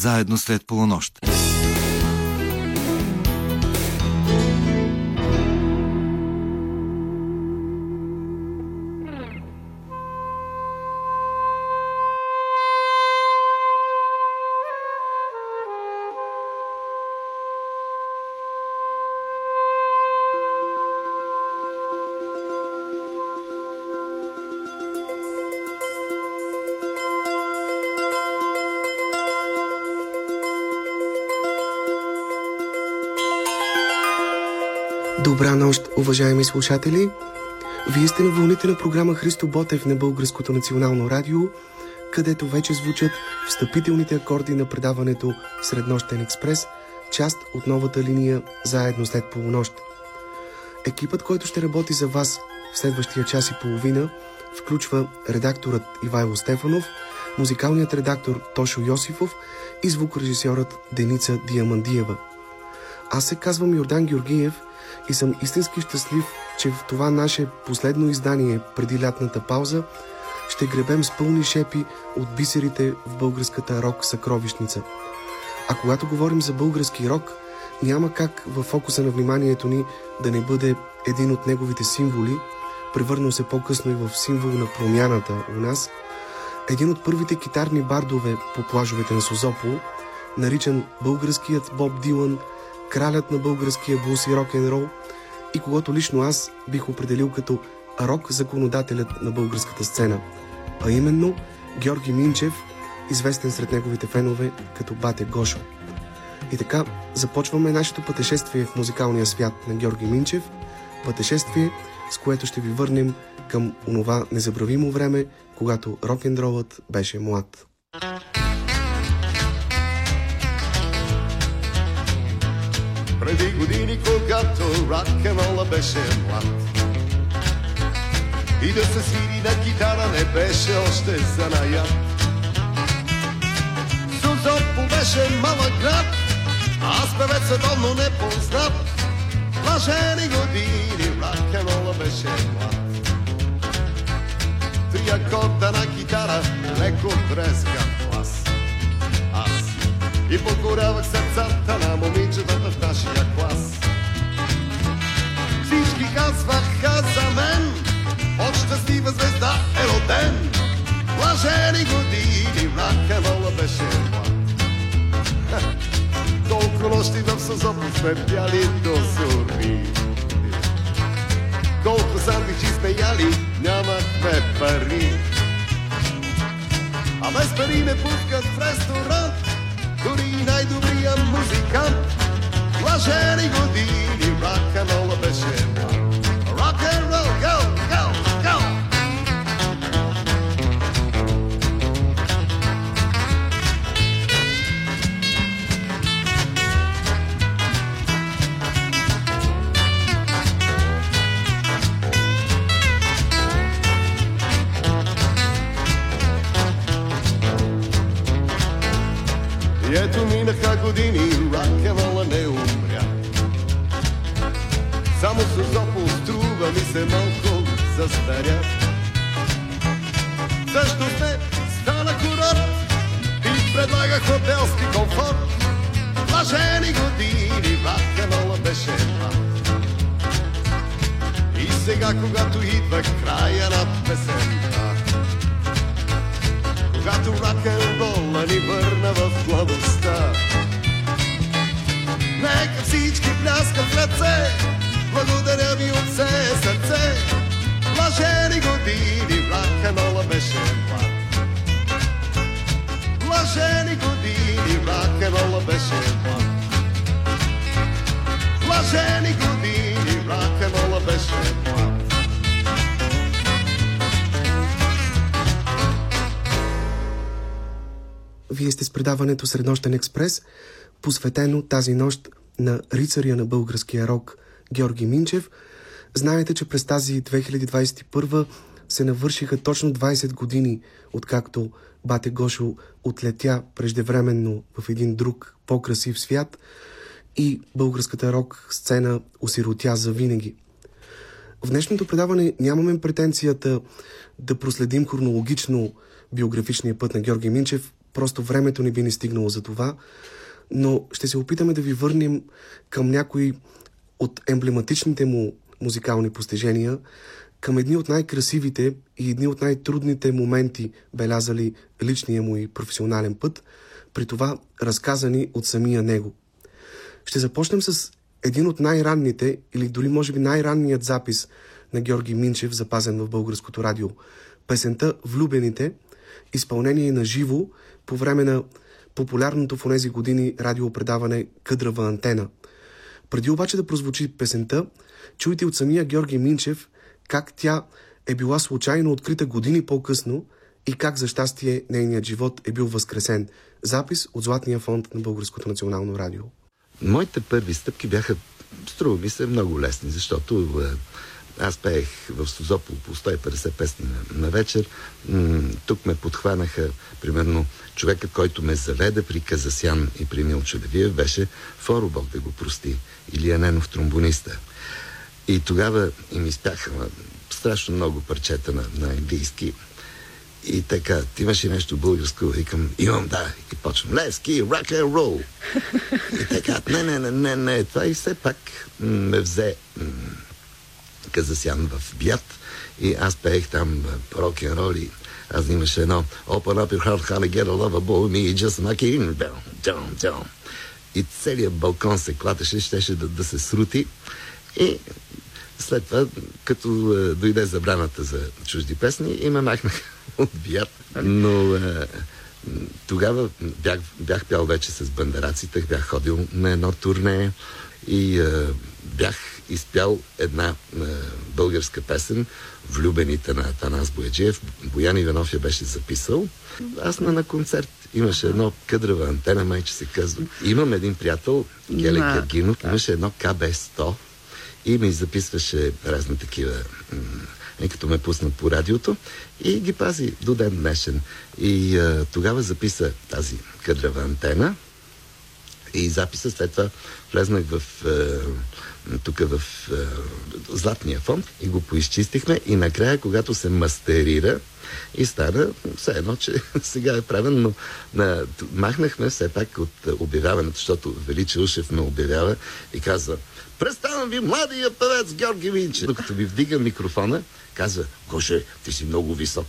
заедно след полунощ. Добра нощ, уважаеми слушатели! Вие сте на вълните на програма Христо Ботев на Българското национално радио, където вече звучат встъпителните акорди на предаването Среднощен експрес, част от новата линия Заедно след полунощ. Екипът, който ще работи за вас в следващия час и половина, включва редакторът Ивайло Стефанов, музикалният редактор Тошо Йосифов и звукорежисьорът Деница Диамандиева. Аз се казвам Йордан Георгиев – и съм истински щастлив, че в това наше последно издание преди лятната пауза ще гребем с пълни шепи от бисерите в българската рок съкровищница. А когато говорим за български рок, няма как в фокуса на вниманието ни да не бъде един от неговите символи, превърнал се по-късно и в символ на промяната у нас, един от първите китарни бардове по плажовете на Созопол, наричан българският Боб Дилан – кралят на българския блус и рок-н-рол и когато лично аз бих определил като рок-законодателят на българската сцена, а именно Георги Минчев, известен сред неговите фенове като Бате Гошо. И така започваме нашето пътешествие в музикалния свят на Георги Минчев, пътешествие, с което ще ви върнем към онова незабравимо време, когато рок-н-ролът беше млад. Преди години, когато рок-н-рола беше млад. И да се свири на китара не беше още занаят. Сузопол беше малък град, аз певец световно не познат. Блажени години, рок-н-рола беше млад. Три акорда на китара, леко трескан глас. И покорявах сърцата на момичетата в нашия клас. Всички казваха за мен, от щастлива звезда е роден. Блажени години, рак беше млад. Колко нощи в Созопо сме пяли до зори. Колко сандвичи сме яли, нямахме пари. А без пари не пускат в ресторант, дори най-добрия музикант. Блажени години, рок-н-рола беше години, рок-н-рола не умря. Само Созопол струва ми се малко застаря. Също сме стана курорт и предлага хотелски комфорт. Блажени години, рок-н-рола беше млад. И сега, когато идва края на песента, когато рок-н-рола ни върна в младостта. Нека всички пляскат ръце, благодаря ви от все сърце. Блажени години, рок-н-рола беше млад. Блажени години, рок-н-рола беше млад. Блажени години, рок-н-рола беше млад. Вие сте с предаването Среднощен експрес, посветено тази нощ на рицаря на българския рок Георги Минчев. Знаете, че през тази 2021 се навършиха точно 20 години, откакто Бате Гошо отлетя преждевременно в един друг по-красив свят и българската рок сцена осиротя за винаги. В днешното предаване нямаме претенцията да проследим хронологично биографичния път на Георги Минчев. Просто времето ни би ни стигнало за това, но ще се опитаме да ви върнем към някои от емблематичните му музикални постижения, към едни от най-красивите и едни от най-трудните моменти, белязали личния му и професионален път, при това разказани от самия него. Ще започнем с един от най-ранните, или дори може би най-ранният запис на Георги Минчев, запазен в българското радио. Песента «Влюбените», изпълнение на живо по време на популярното в тези години радиопредаване «Къдрава антена». Преди обаче да прозвучи песента, чуйте от самия Георги Минчев как тя е била случайно открита години по-късно и как за щастие нейният живот е бил възкресен. Запис от Златния фонд на Българското национално радио. Моите първи стъпки бяха, струва ми се, много лесни, защото е, аз пеех в Созопол по 150 песни на, на вечер. М- тук ме подхванаха, примерно, човекът, който ме заведе при Казасян и при Мил Чудевиев, беше Форобок, да го прости, или Аненов тромбониста. И тогава им изпяха страшно много парчета на, на английски. И така, ти имаш и нещо българско, викам, имам, да. И почвам, лески, рок н рол. И така, не, не, не, не, не, това и все пак ме взе Казасян в Бят и аз пеех там рок н рол и аз имаше едно Open up your heart, to get a lover boy, me just like in down, down. И целият балкон се клатеше, щеше да, да се срути. И след това, като е, дойде забраната за чужди песни, и ме махнах от бият. Но е, тогава бях, бях пял вече с бандераците, бях ходил на едно турне и е, бях изпял една е, българска песен Влюбените на Танас Бояджиев. Боян Иванов я беше записал. Аз на, на концерт имаше едно къдрава антена, майче се казва. Имам един приятел, Геле Гергинов, имаше едно КБ-100 и ми записваше разни такива и като ме пуснат по радиото и ги пази до ден днешен. И а, тогава записа тази къдрава антена и записа след това влезнах в тук в а, Златния фонд и го поизчистихме и накрая, когато се мастерира и стана все едно, че сега е правен, но на, махнахме все пак от обявяването, защото Величе Ушев ме обявява и казва Представям ви младия певец Георги Минчев. Докато ви вдига микрофона, казва, Гоше, ти си много висок.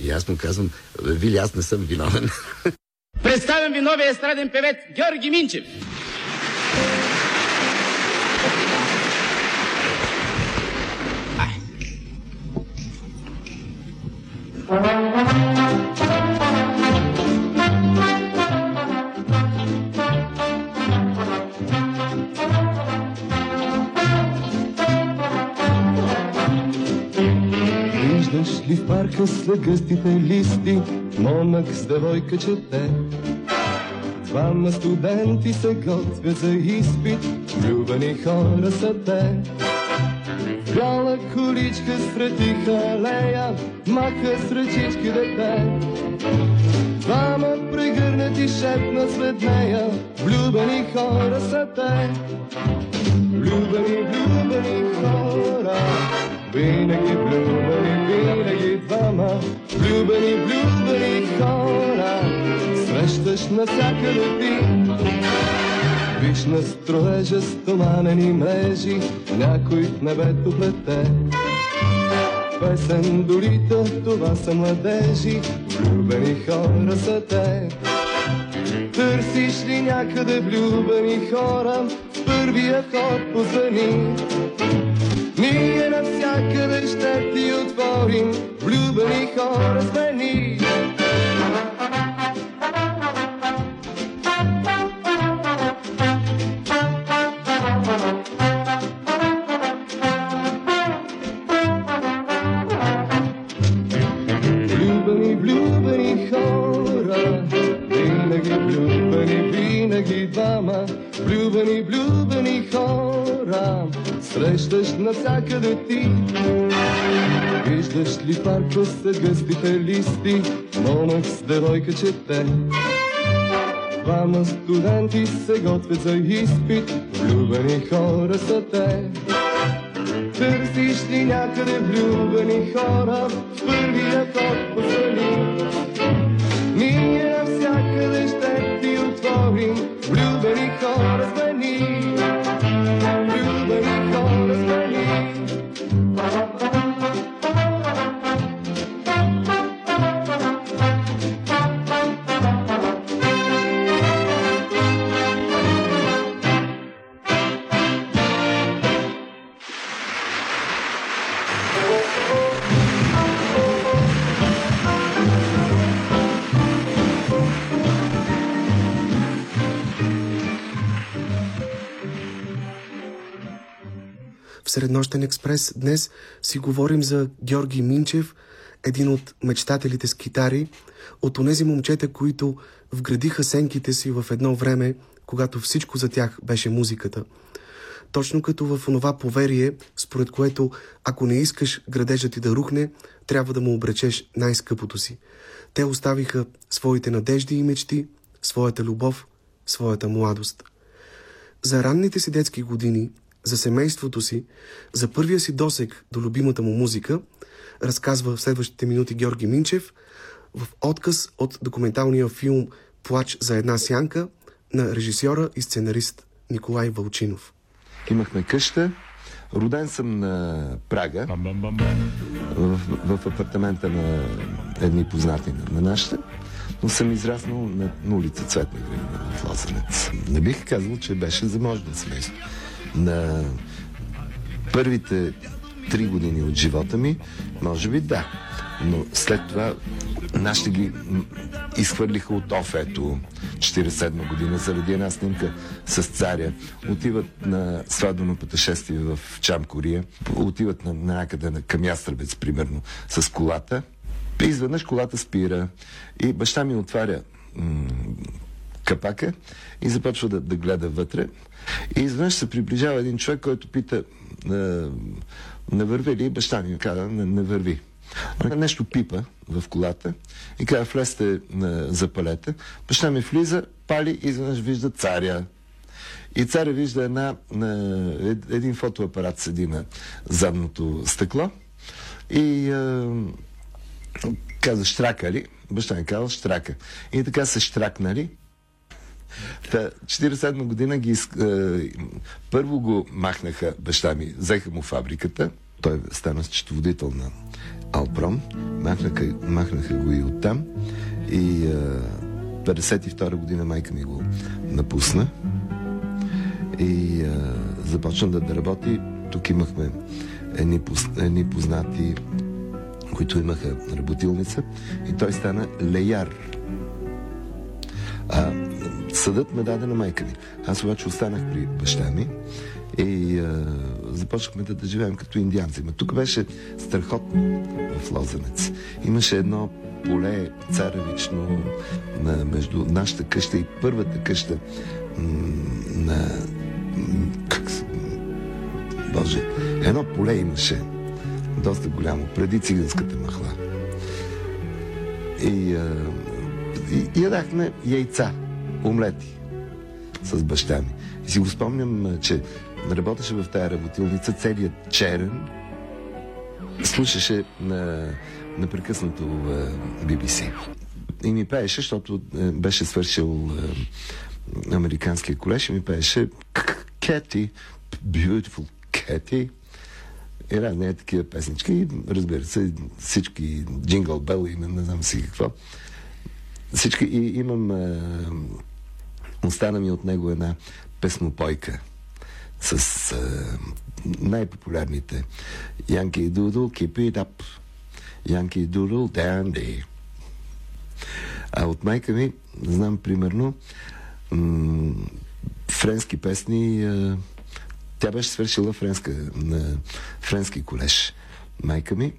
И аз му казвам, Вили, аз не съм виновен. Представям ви новия естраден певец Георги Минчев. Виждаш ли в парка след гъстите листи? Момък с девойка чете. Двама студенти се готвят за изпит. Влюбени хора са те Бяла количка сред тиха алея Маха с ръчички дете. Двама прегърнати шепна след нея Влюбени хора са те. Влюбени, влюбени хора винаги влюбени, винаги двама, влюбени, влюбени хора, срещаш навсякъде ти. Виж на строежа стоманени мрежи, някой в небето плете. Песен долита, това са младежи, влюбени хора са те. Търсиш ли някъде влюбени хора, първия ход позвани. Ние навсякъде ще ти отворим, влюбени хора сме ни. срещаш навсякъде ти. Виждаш ли парка са гъстите листи, монах с девойка чете. Двама студенти се готвят за изпит, влюбени хора са те. Търсиш ли някъде влюбени хора в първия корпус ни? Ние навсякъде ще ти отворим, влюбени хора за ни. Среднощен експрес днес си говорим за Георги Минчев, един от мечтателите с китари, от онези момчета, които вградиха сенките си в едно време, когато всичко за тях беше музиката. Точно като в онова поверие, според което ако не искаш градежът ти да рухне, трябва да му обречеш най-скъпото си. Те оставиха своите надежди и мечти, своята любов, своята младост. За ранните си детски години, за семейството си, за първия си досек до любимата му музика, разказва в следващите минути Георги Минчев в отказ от документалния филм Плач за една сянка на режисьора и сценарист Николай Вълчинов. Имахме къща. Роден съм на Прага, в, в апартамента на едни познати на, на нашите, но съм израснал на, на улица Цветна градина в Лозенец. Не бих казал, че беше заможно семейство. На първите три години от живота ми, може би да. Но след това нашите ги изхвърлиха от Офето 47 година заради една снимка с царя. Отиват на сватбено пътешествие в Чамкория. Отиват на, на някъде на, към примерно, с колата. И изведнъж колата спира и баща ми отваря капака и започва да, да гледа вътре. И изведнъж се приближава един човек, който пита е, не върви ли? Баща ми каза, не, не върви. Нещо пипа в колата и казва, влезте на запалете. Баща ми влиза, пали и изведнъж вижда царя. И царя вижда една, на, един фотоапарат седи на задното стъкло и е, каза, штрака ли? Баща ми казва, штрака. И така се штракнали. Та, 47 година ги, е, първо го махнаха баща ми, взеха му фабриката, той стана счетоводител на Алпром, махнаха, махнаха го и оттам и е, 52 година майка ми го напусна и е, започна да, да работи. Тук имахме едни, едни познати, които имаха работилница и той стана леяр. А, съдът ме даде на майка ми. Аз обаче останах при баща ми и а, започнахме да, да живеем като индианци. Но тук беше страхотно в Лозенец. Имаше едно поле царевично на, между нашата къща и първата къща на... Как се... Боже, едно поле имаше доста голямо, преди циганската махла. И, а, и ядахме яйца омлети с баща ми. И си го спомням, че работеше в тая работилница целият черен, слушаше на непрекъснато BBC. И ми пееше, защото беше свършил американския колеж и ми пееше Кети, Beautiful Кети и разни такива песнички. И разбира се, всички Джингъл Бел и не знам си какво. Всички и имам Остана ми от него една песнопойка с а, най-популярните Янки Дудл, Keep It Up, Янки Дудл, Dandy. А от майка ми, знам примерно, френски песни, а, тя беше свършила френска, на френски колеж. Майка ми.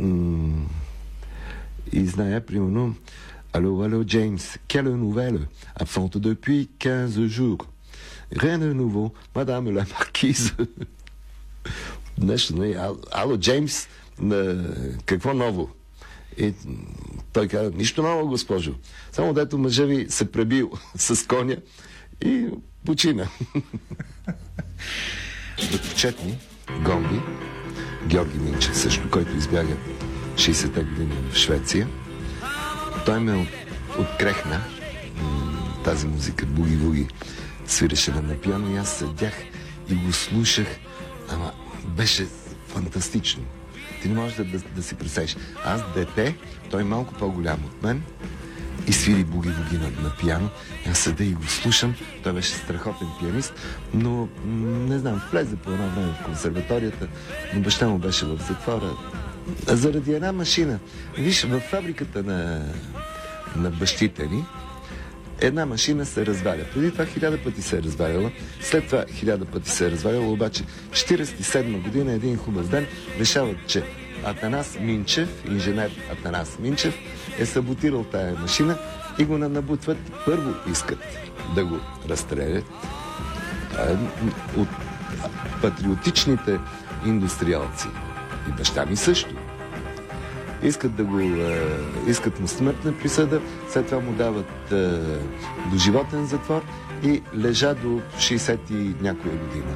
М- и зная, примерно, Allô, allô, James, quelle nouvelle Absente depuis 15 jours. Rien de nouveau, madame la marquise. Нещо, не, ало, Джеймс, какво ново? И той каза, нищо ново, госпожо. Само дето мъжа ви се пребил с коня и почина. Четни, Гомби, Георги Минчев също, който избяга 60-те години в Швеция – той ме открехна тази музика, буги-буги, свиреше на пиано и аз седях и го слушах, ама беше фантастично. Ти не можеш да, да, да си представиш. Аз дете, той малко по-голям от мен и свири буги-буги на, на пиано. И аз седя и го слушам. Той беше страхотен пианист, но не знам, влезе по едно време в консерваторията, но баща му беше в затвора заради една машина. Виж, в фабриката на, на бащите ни една машина се разваля. Преди това хиляда пъти се е разваляла, след това хиляда пъти се е разваляла, обаче 47 година, един хубав ден, решават, че Атанас Минчев, инженер Атанас Минчев, е саботирал тая машина и го набутват. Първо искат да го разстрелят от патриотичните индустриалци. И баща ми също. Искат да го... Е, искат му смъртна присъда, след това му дават е, до животен затвор и лежа до 60 и някоя година.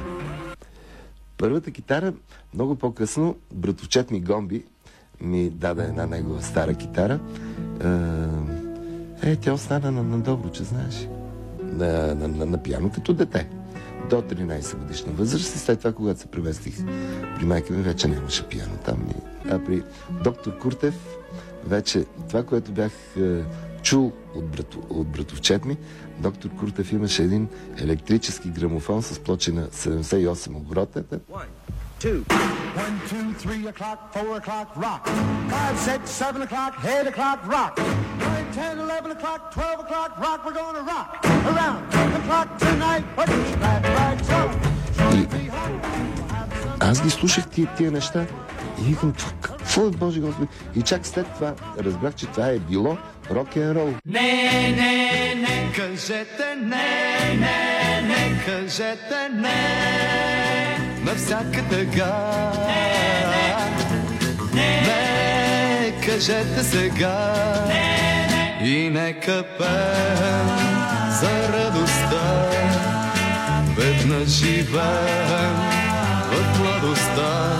Първата китара, много по-късно, братовчет ми Гомби ми даде една негова стара китара. Е, тя остана на, на добро, че знаеш. На, на, на, на пиано като дете до 13 годишна възраст и след това, когато се преместих при майка ми, вече нямаше пиано там. А при доктор Куртев вече това, което бях е, чул от, брато, от братовчет ми, доктор Куртев имаше един електрически грамофон с плочи на 78 оборота two. One, two, three o'clock, four o'clock, rock. Five, six, seven o'clock, eight o'clock, rock. Nine, ten, eleven o'clock, twelve o'clock, rock. We're gonna rock around the clock tonight. Put your аз ги слушах тия, тия неща и викам, какво е Боже Господи? И чак след това разбрах, че това е било рок н рол. Не, не, не, кажете не, не, не, кажете не на всяка тъга. Не, не, не, не, кажете сега не, не. и нека пеем за радостта. Веднъж живеем младостта.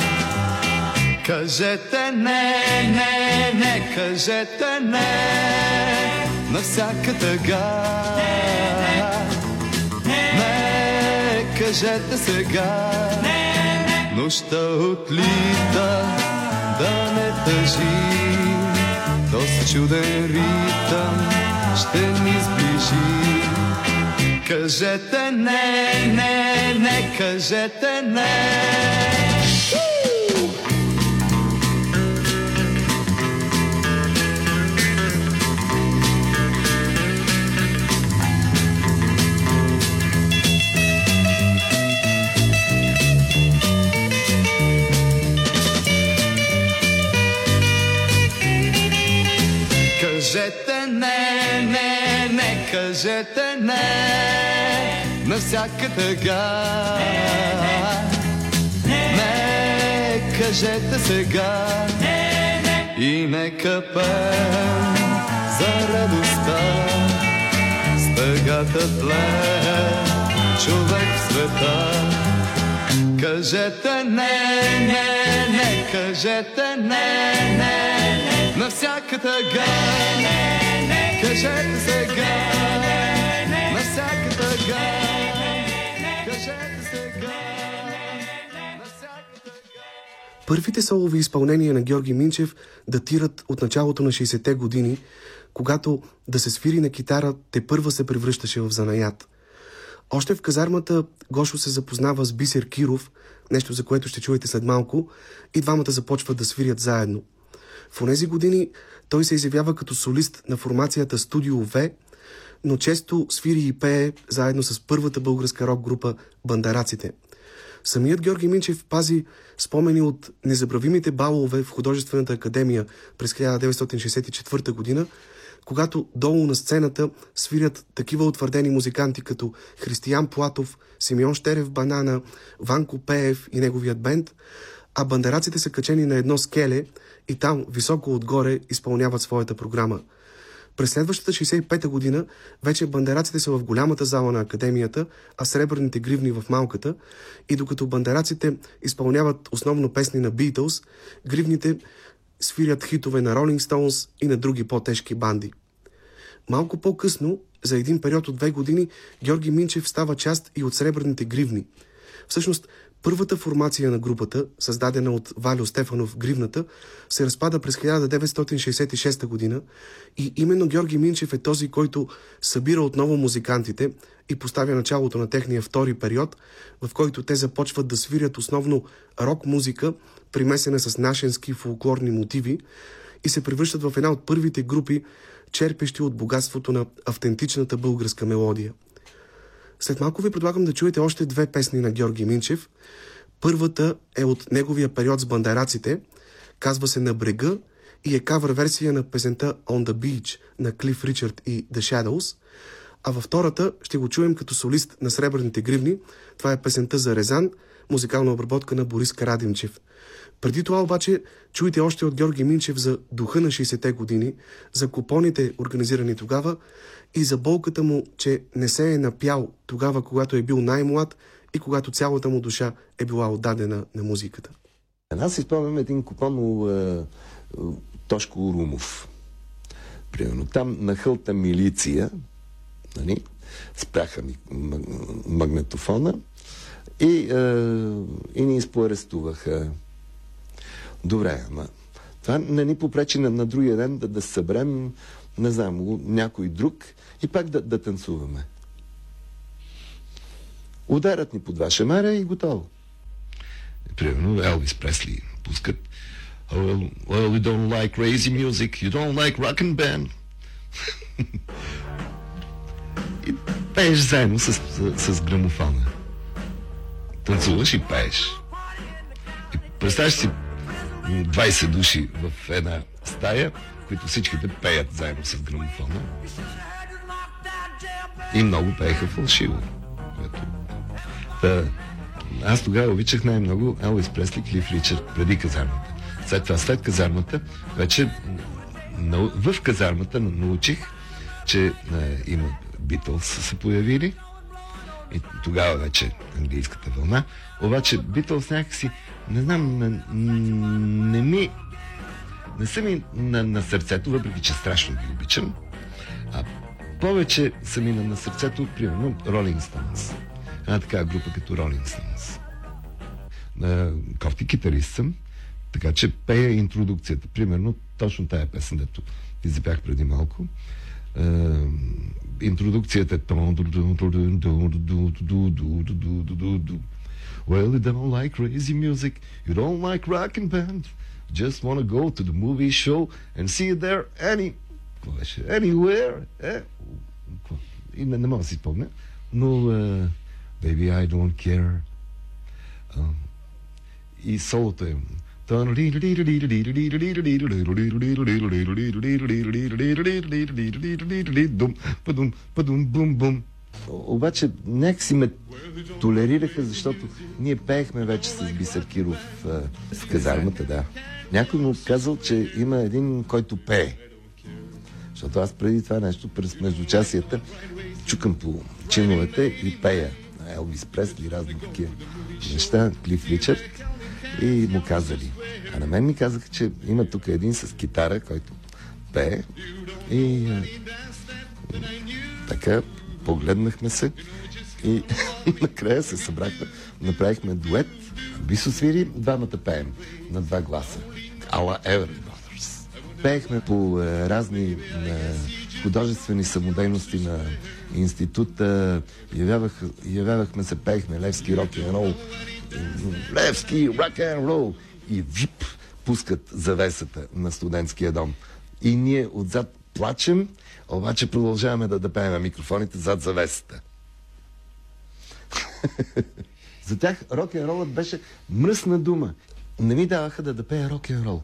Кажете не, не, не, кажете не на всяка тъга. Не, не, не, кажете сега. Не, не. Нощта отлита да не тъжи. Този чуден ритъм ще ни сближи. Кажете не, не, не, кажете не. Кажете не, не, не, кажете не на всяка тъга. Не, кажете сега и нека пеем за радостта. С тъгата тле човек в света. Кажете не, не, не, кажете не, не, не на всяка тъга. Кажете сега, на всяка тъга. Първите солови изпълнения на Георги Минчев датират от началото на 60-те години, когато да се свири на китара те първа се превръщаше в занаят. Още в казармата Гошо се запознава с Бисер Киров, нещо за което ще чуете след малко, и двамата започват да свирят заедно – в тези години той се изявява като солист на формацията Студио В, но често свири и пее заедно с първата българска рок група Бандараците. Самият Георги Минчев пази спомени от незабравимите балове в художествената академия през 1964 година, когато долу на сцената свирят такива утвърдени музиканти като Християн Платов, Симеон Штерев Банана, Ванко Пеев и неговият бенд, а бандераците са качени на едно скеле и там, високо отгоре, изпълняват своята програма. През следващата 65-та година вече бандераците са в голямата зала на академията, а сребърните гривни в малката и докато бандераците изпълняват основно песни на Beatles, гривните свирят хитове на Rolling Stones и на други по-тежки банди. Малко по-късно, за един период от две години, Георги Минчев става част и от сребърните гривни. Всъщност, Първата формация на групата, създадена от Валио Стефанов Гривната, се разпада през 1966 година и именно Георги Минчев е този, който събира отново музикантите и поставя началото на техния втори период, в който те започват да свирят основно рок-музика, примесена с нашенски фолклорни мотиви и се превръщат в една от първите групи, черпещи от богатството на автентичната българска мелодия. След малко ви предлагам да чуете още две песни на Георги Минчев. Първата е от неговия период с бандараците, казва се На брега и е кавър версия на песента On the Beach на Клиф Ричард и The Shadows, а във втората ще го чуем като солист на Сребърните гривни. Това е песента за Резан, музикална обработка на Борис Карадимчев. Преди това обаче чуйте още от Георги Минчев за духа на 60-те години, за купоните, организирани тогава, и за болката му, че не се е напял тогава, когато е бил най-млад и когато цялата му душа е била отдадена на музиката. Аз си спомням един купон у е, Тошко Румов. Примерно там на хълта милиция нали, спряха ми магнетофона и, е, и ни изпоарестуваха. Добре, ама това не ни попречи на, на другия ден да, да съберем, не знам, някой друг и пак да, да танцуваме. Ударят ни по два шамара и готово. Примерно Елвис Пресли пускат well, well, you don't like crazy music, you don't like rock and band. и пееш заедно с, с, с грамофона. Танцуваш и пееш. И представяш си 20 души в една стая, които всичките пеят заедно с грамофона. И много пееха фалшиво. Та, аз тогава обичах най-много Елвис Пресли, Клиф Ричард, преди казармата. След това, след казармата, вече в казармата научих, че е, има Битълс се появили и тогава вече английската вълна. Обаче Битълс някакси, не знам, не, не ми не са ми на, на сърцето, въпреки че страшно ги обичам, а повече са ми на, на сърцето, примерно, Rolling Stones. Една такава група като Rolling Stones. кофти китарист съм, така че пея интродукцията. Примерно, точно тая песен, дето ти запях преди малко. интродукцията е Well, you don't like crazy music, you don't like rock and band, just want to go to the movie show and see it there any... Anywhere. Е? И не, мога да си спомня. Но uh, Baby, I don't care. Uh, и солото е обаче някакси ме толерираха, защото ние пеехме вече с Бисеркиров в казармата, да. Някой му казал, че има един, който пее. Защото аз преди това нещо, през междучасията, чукам по чиновете и пея. Елвис Пресли, разни такива неща, Клиф Ричард и му казали. А на мен ми казаха, че има тук един с китара, който пее и така погледнахме се и накрая се събрахме, направихме дует, бисо свири, двамата пеем на два гласа. Ала Every Brothers. Пеехме по е, разни е, художествени самодейности на института, явявах, явявахме се, пеехме Левски рок и рол, Левски рок н рол и вип пускат завесата на студентския дом. И ние отзад плачем, обаче продължаваме да, да пеем микрофоните зад завесата. За тях рок н ролът беше мръсна дума. Не ми даваха да, да пея рок н рол.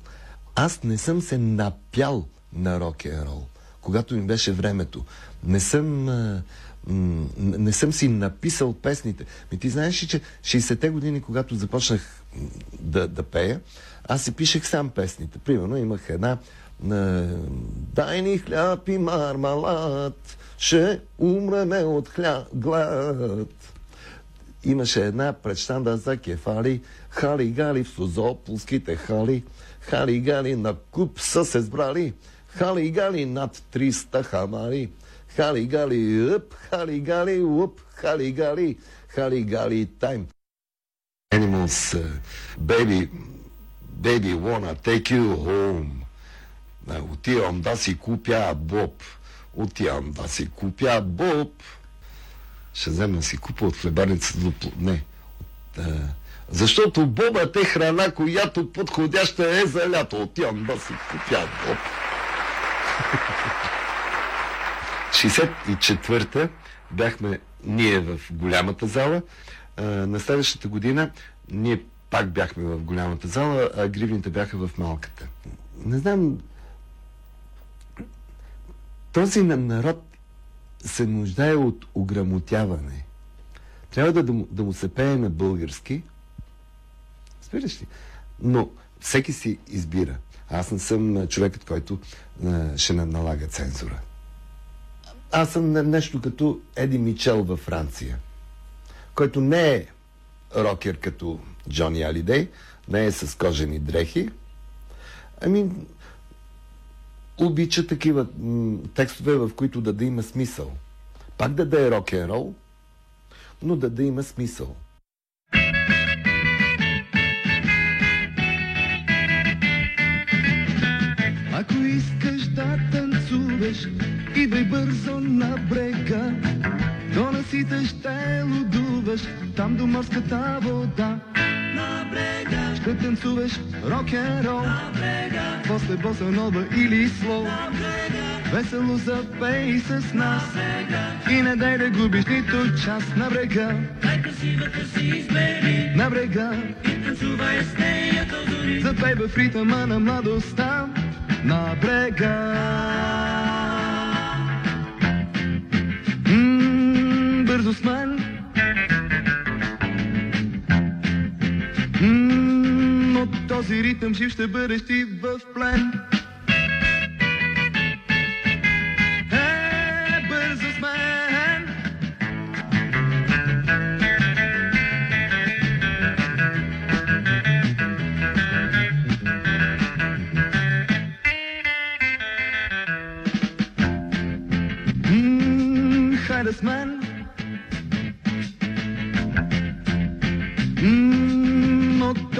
Аз не съм се напял на рок н рол, когато ми беше времето. Не съм не съм си написал песните. Ми ти знаеш ли, че 60-те години, когато започнах да, да пея, аз си пишех сам песните. Примерно имах една Дай ни хляб и мармалат, ще умреме от хля... глад. Имаше една предщанда за кефали, хали-гали в Созополските хали, хали-гали на куп са се сбрали, хали-гали над 300 хамари. Хали-гали, up, хали-гали, up, хали-гали, хали-гали time. Animals, uh, baby, baby wanna take you home. Отивам да си купя боб. Отивам да си купя боб. Ще взема си купа от хлебарницата до... Не. От, а, Защото бобата е храна, която подходяща е за лято. Отивам да си купя боб. 64-та бяхме ние в голямата зала. На следващата година ние пак бяхме в голямата зала, а гривните бяха в малката. Не знам, този на- народ се нуждае от ограмотяване. Трябва да, да му се пее на български. Разбираш ли? Но всеки си избира. Аз не съм човекът, който а, ще на- налага цензура. Аз съм не- нещо като Еди Мичел във Франция, който не е рокер като Джони Алидей, не е с кожени дрехи. Ами, обича такива текстове, в които да, да има смисъл. Пак да да е рок-н-рол, но да да има смисъл. Танцуваш, идвай бързо на брега. До насите ще лудуваш, там до морската вода. На брега ще танцуваш рок-н-рол. На брега после боса нова или слоу. На брега весело запей с нас. И не дай да губиш нито час на брега. Най-красивата си избери На брега и танцувай с нея до зори. Запей в ритъма на младостта на брега. Този ритъм жив ще бъдеш ти в плен. Е,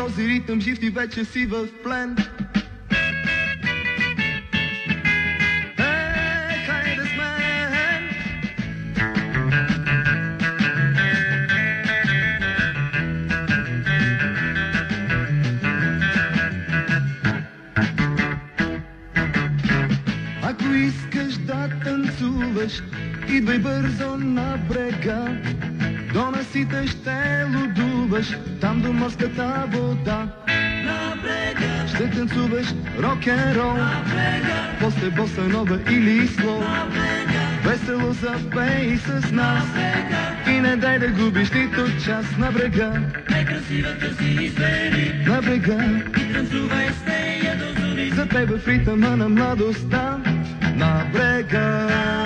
този ритъм жив ти вече си в плен. Е, танцуваш, идвай бързо на брега. До насите ще лудуваш, там до морската вода. На брега, Ще танцуваш рок-н-рол, после боса нова или слоу. Весело запей с нас и не дай да губиш нито час на брега, Най-красивата си избери на брега. и танцувай с нея до зори. Запей в ритъма на младостта на брега.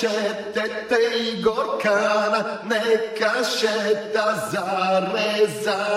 će tete i gorkana, neka šeta zarezana.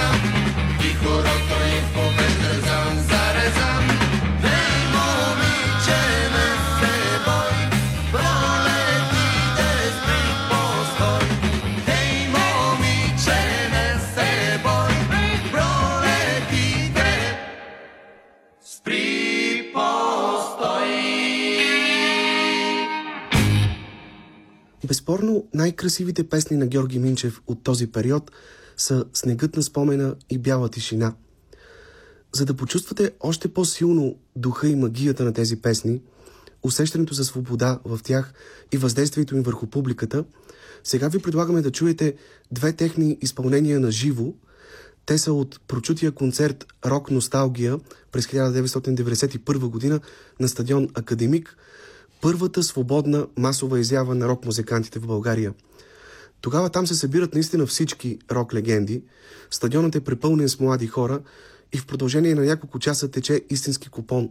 Безспорно, най-красивите песни на Георги Минчев от този период са Снегът на спомена и Бяла тишина. За да почувствате още по-силно духа и магията на тези песни, усещането за свобода в тях и въздействието им върху публиката, сега ви предлагаме да чуете две техни изпълнения на живо. Те са от прочутия концерт Рок Носталгия през 1991 година на стадион Академик, първата свободна масова изява на рок-музикантите в България. Тогава там се събират наистина всички рок-легенди, стадионът е препълнен с млади хора и в продължение на няколко часа тече истински купон.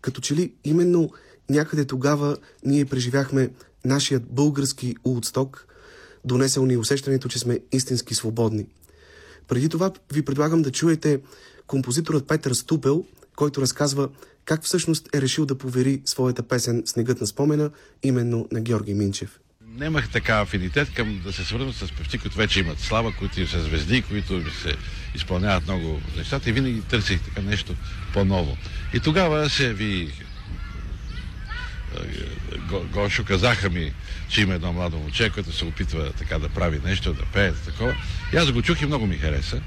Като че ли именно някъде тогава ние преживяхме нашият български улдсток, донесел ни усещането, че сме истински свободни. Преди това ви предлагам да чуете композиторът Петър Ступел, който разказва как всъщност е решил да повери своята песен «Снегът на спомена» именно на Георги Минчев. Нямах така афинитет към да се свързвам с певци, които вече имат слава, които са звезди, които се изпълняват много нещата и винаги търсих така нещо по-ново. И тогава се ви Го- Гошо казаха ми, че има едно младо момче, което се опитва така да прави нещо, да пее, такова. И аз го чух и много ми хареса,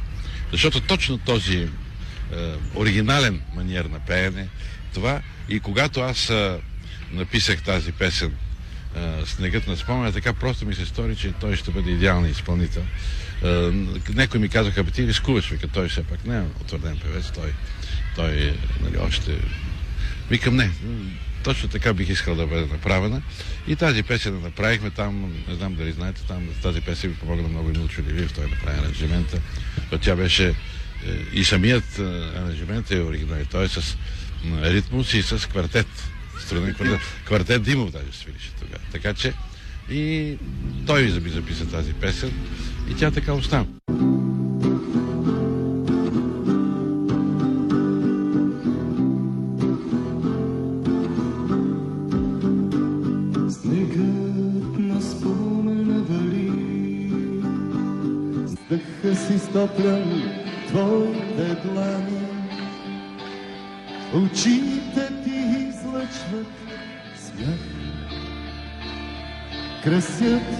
защото точно този е, оригинален маниер на пеене, това и когато аз е, написах тази песен е, Снегът на спомена, така просто ми се стори, че той ще бъде идеалният изпълнител. Е, някой ми казаха, ти рискуваш, вика, той все пак не е утвърден певец, той, той нали, още... Викам, не, точно така бих искал да бъде направена. И тази песен да направихме там, не знам дали знаете, там тази песен ми помогна много Милчо Ливиев, той направи аранжимента. Тя беше и самият аранжимент е оригинален. Той е с ритмус и с квартет. Струнен квартет. Квартет Димов даже свирише тогава. Така че и той ми записа тази песен и тя така остана. Снегът на вали, с дъха си стоплям твоите длани. Очите ти излъчват смях, красят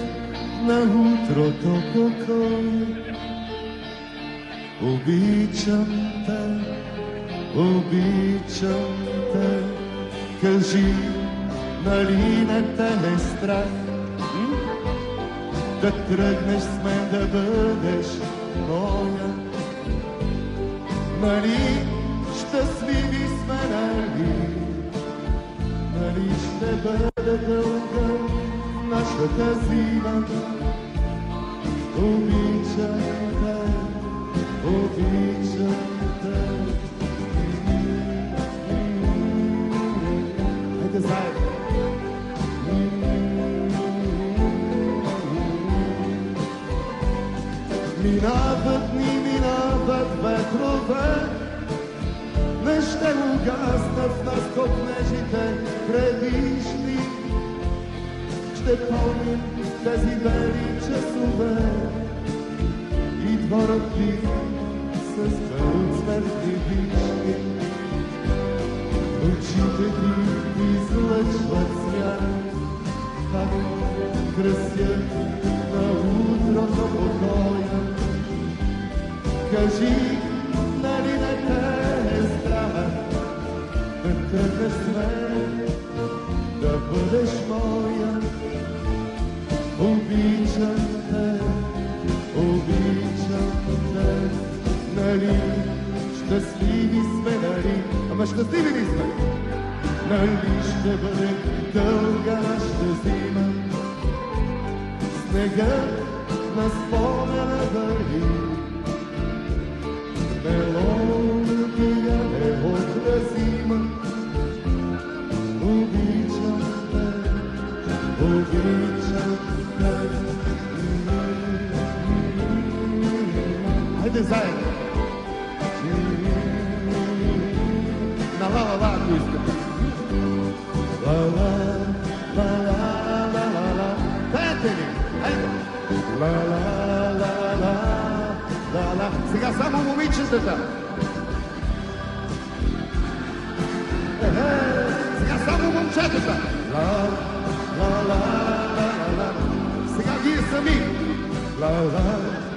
на утрото покой. Обичам те, обичам те, кажи, нали не те е страх да тръгнеш с мен да бъдеш моя? Нали щастливи сме, нали? Нали ще бъде дълга нашата зима? Обичам те, обичам те. Хайде заедно. Минават ни, минават ветрове, не ще угаснат нас копнежите предишни. Ще помним тези бели часове и дворът ти с двуцветни вишни. Очите ти излъчват смях, как красят на утрото покоя. Кажи, нали не те е страх да тръгнеш с мен, да бъдеш моя. Обичам те, обичам те, нали щастливи сме, нали, ама щастливи ли сме? Нали ще бъде дълга нашата зима, снегът на спомена върви. Хайде заедно! На ла-ла-ла, ако искате. Ла-ла, ла-ла, ла-ла-ла. Пеете ли? Хайде! Ла-ла-ла-ла, ла-ла. Сега само момичетата. Ехе, сега само момчетата. Ла, ла, ла, ла, ла, ла. вие сами. Ла-ла. Вие сте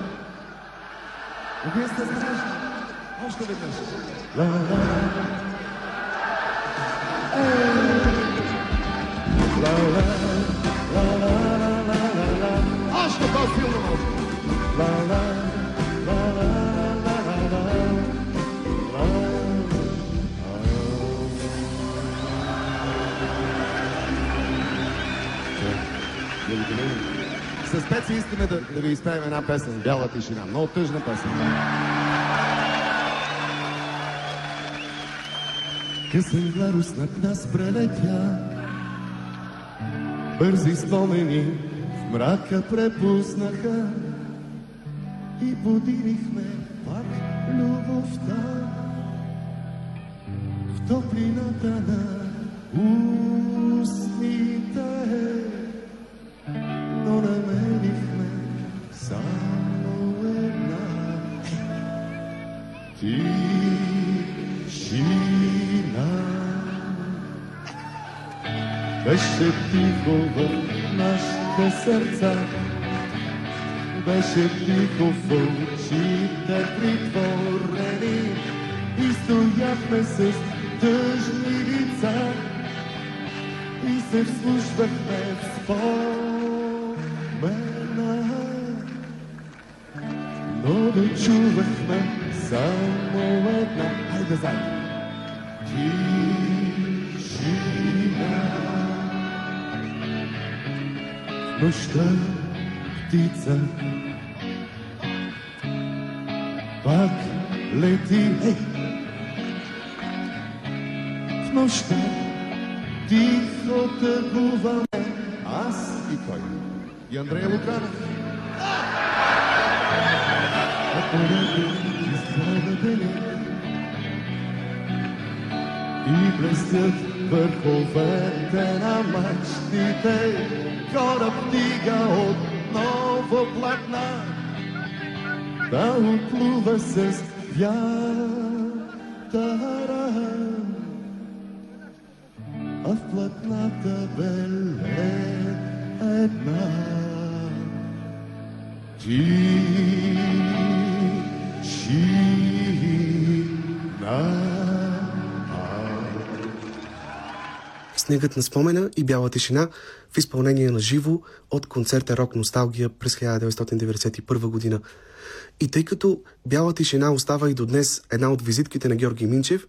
страшни. Още веднъж. Ла-ла. Ла-ла. С Пеци искаме да, да ви изпеем една песен, Бяла тишина. Много тъжна песен. Късен гларус над нас прелетя, бързи спомени в мрака препуснаха и подирихме пак любовта в топлината на устните Беше тихо в нашите сърца, беше тихо в очите притворени и стояхме с тъжни лица и се вслушвахме в спомена, но да чувахме само една. Хайде заедно! Нощта птица пак лети. Ей! В нощта тихо тъгуваме. Аз и кой? И Андрей Луканов. А полето изгледа дели и блестят върховете на мачтите. Кораб дига отново платна, да отплува с вятъра а в платната беле една тишина. Снегът на спомена и бяла тишина в изпълнение на живо от концерта Рок Носталгия през 1991 година. И тъй като бяла тишина остава и до днес една от визитките на Георги Минчев,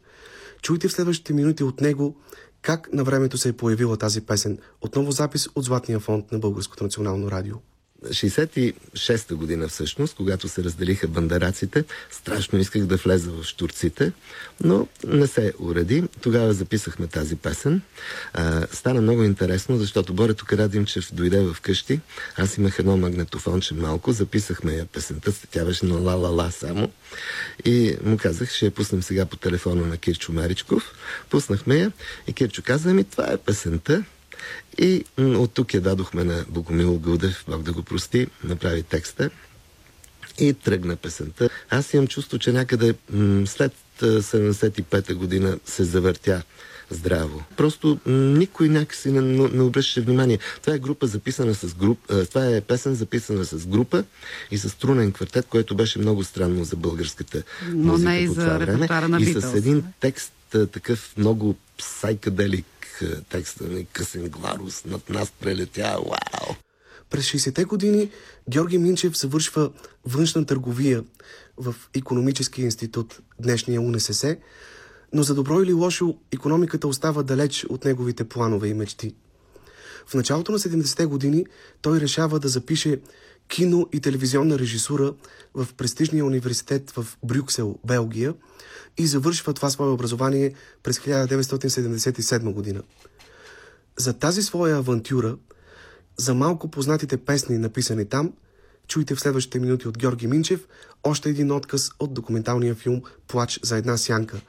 чуйте в следващите минути от него как на времето се е появила тази песен. Отново запис от Златния фонд на Българското национално радио. 66-та година всъщност, когато се разделиха бандараците, страшно исках да влеза в штурците, но не се уреди. Тогава записахме тази песен. А, стана много интересно, защото Борето Карадимчев дойде в къщи. Аз имах едно магнетофонче малко, записахме я песента, тя беше на ла-ла-ла само. И му казах, ще я пуснем сега по телефона на Кирчо Маричков. Пуснахме я и Кирчо каза ми, това е песента, и от тук я дадохме на Богомил Гудев, Бог да го прости, направи текста и тръгна песента. Аз имам чувство, че някъде м- след а, 75-та година се завъртя здраво. Просто м- никой някакси не, не, обръщаше внимание. Това е група записана с груп, а, това е песен записана с група и с струнен квартет, което беше много странно за българската Но музика не и по за това време. на И с един текст такъв много псайкаделик а, текста на късен гларус над нас прелетя. Вау! През 60-те години Георги Минчев завършва външна търговия в економическия институт, днешния УНСС, но за добро или лошо, економиката остава далеч от неговите планове и мечти. В началото на 70-те години той решава да запише кино и телевизионна режисура в престижния университет в Брюксел, Белгия и завършва това свое образование през 1977 година. За тази своя авантюра, за малко познатите песни, написани там, чуйте в следващите минути от Георги Минчев още един отказ от документалния филм Плач за една сянка.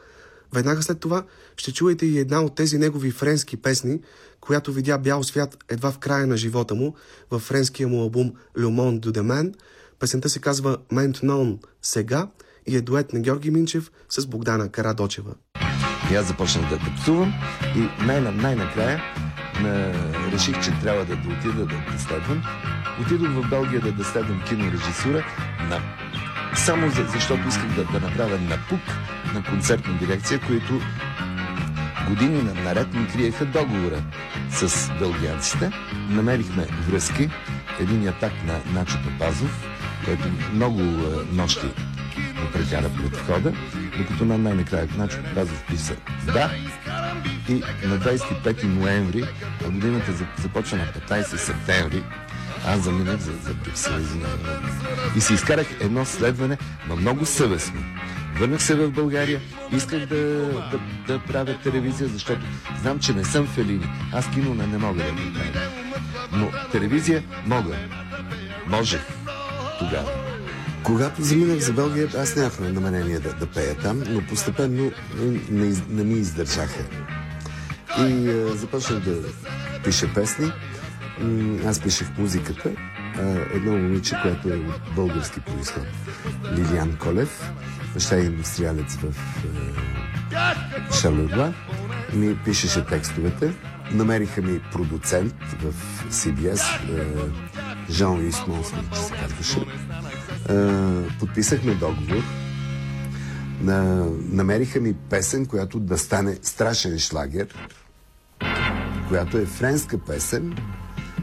Веднага след това ще чуете и една от тези негови френски песни, която видя бял свят едва в края на живота му в френския му албум Le Monde du Demain. Песента се казва Maintenant сега и е дует на Георги Минчев с Богдана Карадочева. И аз започнах да тъпсувам и най- най-накрая на, реших, че трябва да, да отида да, да следвам. Отидох в Белгия да, да следвам кинорежисура на само за, защото исках да, да направя напук на концертна дирекция, които години на- наред ми криеха договора с бългианците. Намерихме връзки. Един атак на Начо Папазов, който много е, нощи го прекара пред входа, докато на най-накрая Начо Папазов писа да. И на 25 ноември, годината за- започва на 15 септември, аз заминах за, за Брюксел. И си изкарах едно следване, но много съвестно. Върнах се в България, исках да, да, да правя телевизия, защото знам, че не съм Фелини. Аз кино не, мога да го правя. Но телевизия мога. Можех тогава. Когато заминах за Белгия, аз нямах намерение да, да пея там, но постепенно не, не ми издържаха. И а, започнах да пиша песни. Аз пишех музиката. Едно момиче, което е от български происход, Лилиан Колев, баща е индустриалец в Шарлотла, ми пишеше текстовете. Намериха ми продуцент в CBS, Жан Луис Монс, че се казваше. Подписахме договор. На, намериха ми песен, която да стане страшен шлагер, която е френска песен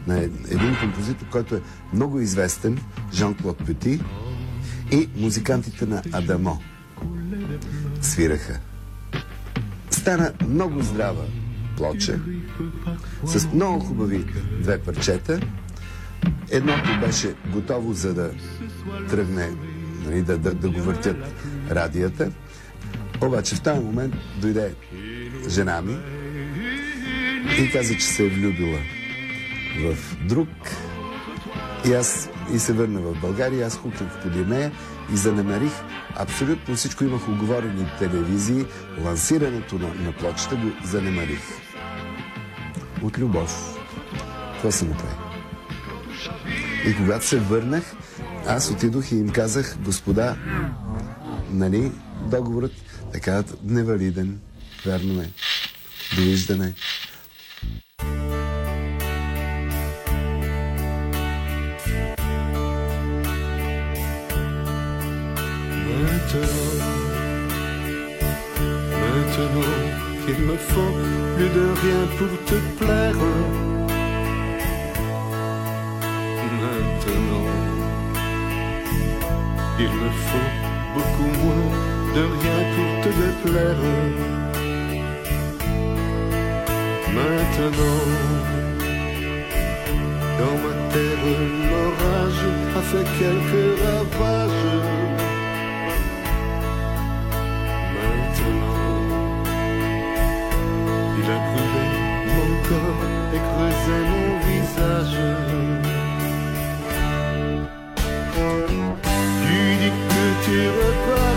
на един композитор, който е много известен, Жан-Клод Пети, и музикантите на Адамо свираха. Стана много здрава плоча, с много хубави две парчета. Едното беше готово за да тръгне, нали, да, да, да го въртят радията. Обаче в този момент дойде жена ми и каза, че се е влюбила в друг. И аз и се върна в България, аз хукнах поди нея и занемарих абсолютно всичко. Имах оговорени телевизии, лансирането на, на плочата го занемарих. От любов. Това се направи. И когато се върнах, аз отидох и им казах, господа, нали, договорът е казват невалиден. Верно е. Довиждане. Faut plus de rien pour te plaire. Maintenant, il me faut beaucoup moins de rien pour te déplaire. Maintenant, dans ma terre, l'orage a fait quelques ravages. Tu dis que tu repars,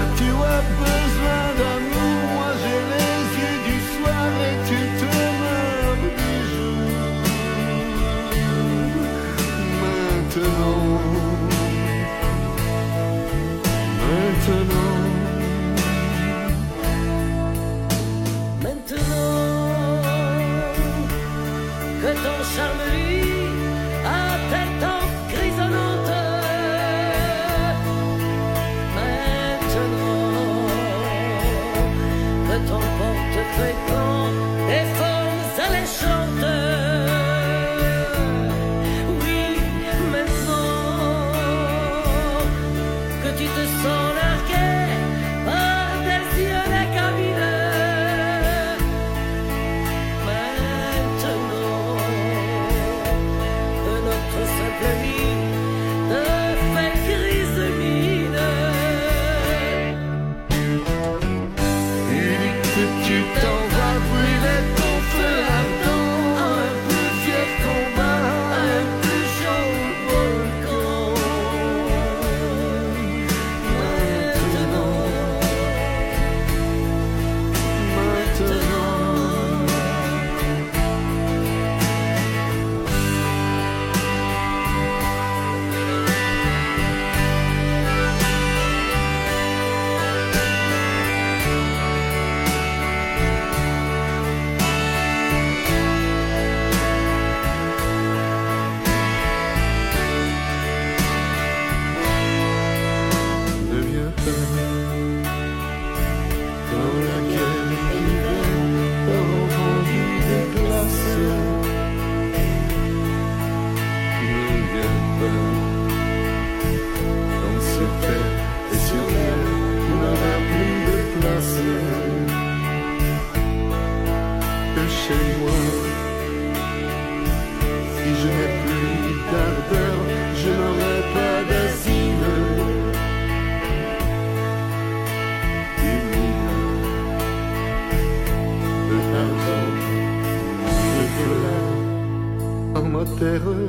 terre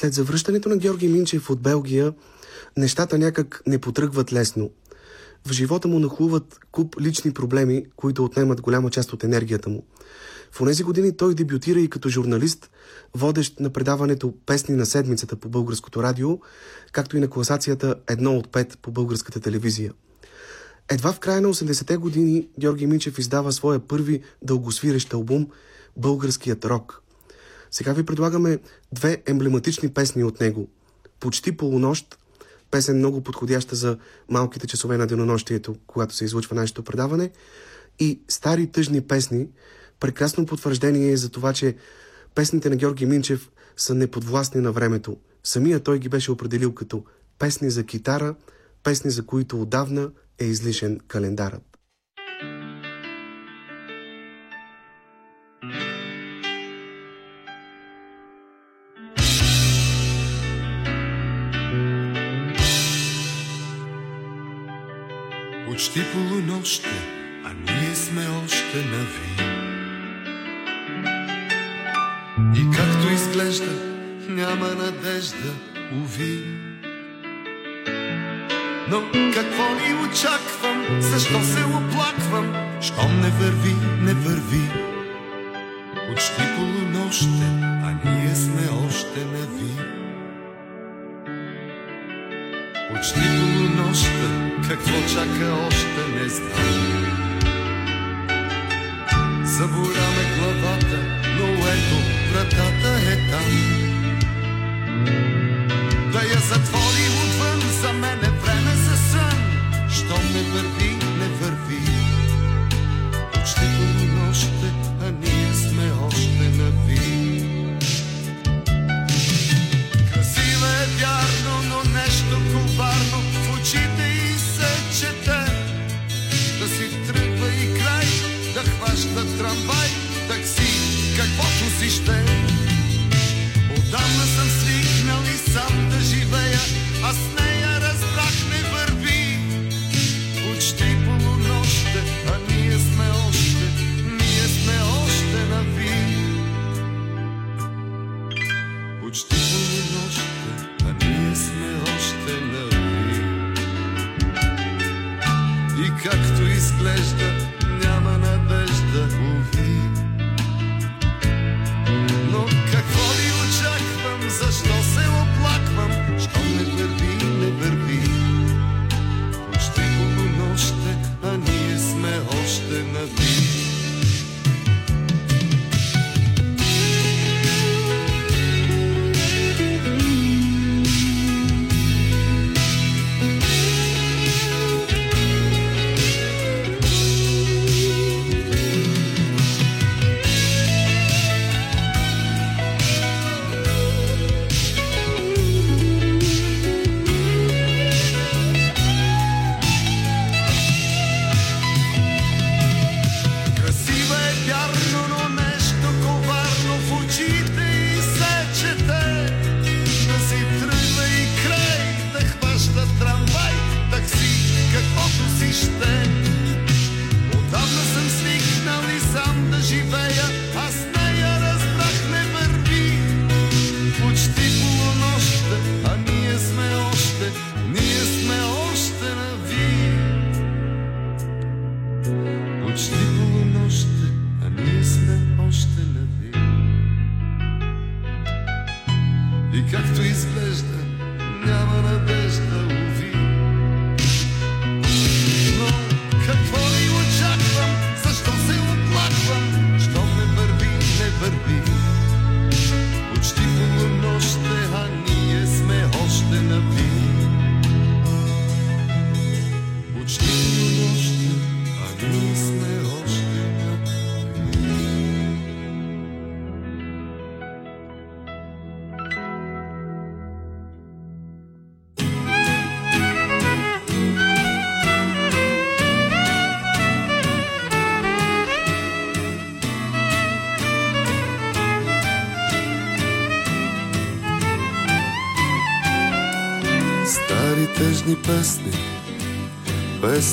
След завръщането на Георги Минчев от Белгия, нещата някак не потръгват лесно. В живота му нахлуват куп лични проблеми, които отнемат голяма част от енергията му. В тези години той дебютира и като журналист, водещ на предаването Песни на седмицата по българското радио, както и на класацията Едно от пет по българската телевизия. Едва в края на 80-те години Георги Минчев издава своя първи дългосвирещ албум Българският рок. Сега ви предлагаме две емблематични песни от него. Почти полунощ, песен много подходяща за малките часове на денонощието, когато се излучва нашето предаване, и стари тъжни песни, прекрасно потвърждение за това, че песните на Георги Минчев са неподвластни на времето. Самия той ги беше определил като песни за китара, песни за които отдавна е излишен календарът. Почти полунощ е, а ние сме още на ви. И както изглежда, няма надежда, уви. Но какво ли очаквам, защо се оплаквам, щом не върви, не върви. Почти полунощ е, а ние сме още на ви. Почти полунощта, какво чака още не знам. Заболя ме главата, но ето вратата е там. Да я затворим отвън, за мен е време за сън. Щом не върви, не върви. Почти полунощта,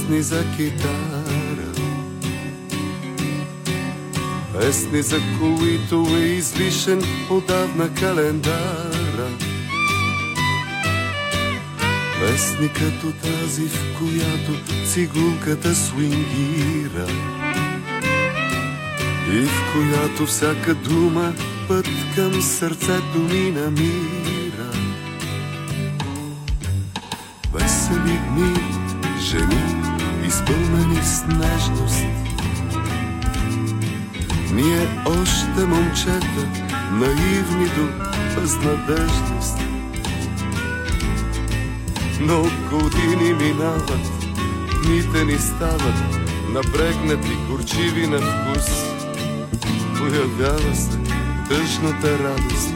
песни за китара, песни за които е излишен отдавна календара. Песни като тази, в която цигулката свингира и в която всяка дума път към сърцето ми намира. Безнадежност. Но години минават, дните ни стават напрегнати, горчиви на вкус. Появява се тъжната радост,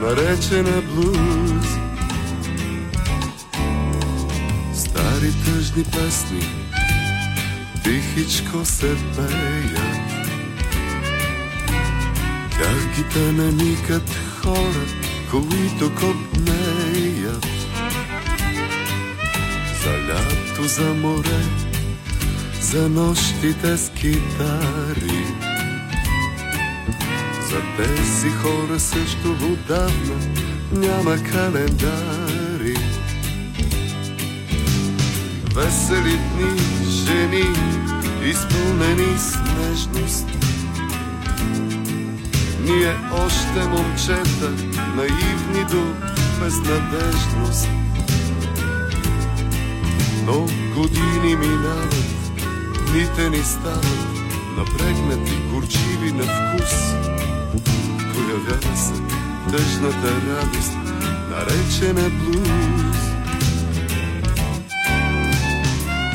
наречена блуз. Стари тъжни песни тихичко се пеят. Тях ги наникат хора, които копнеят. За лято, за море, за нощите с китари. За тези хора също отдавна няма календари. Весели дни, жени, изпълнени с нежност. Ние още момчета, наивни до безнадежност. Но години минават, дните ни стават напрегнати, горчиви на вкус. Появява се тъжната радост, наречена блуз.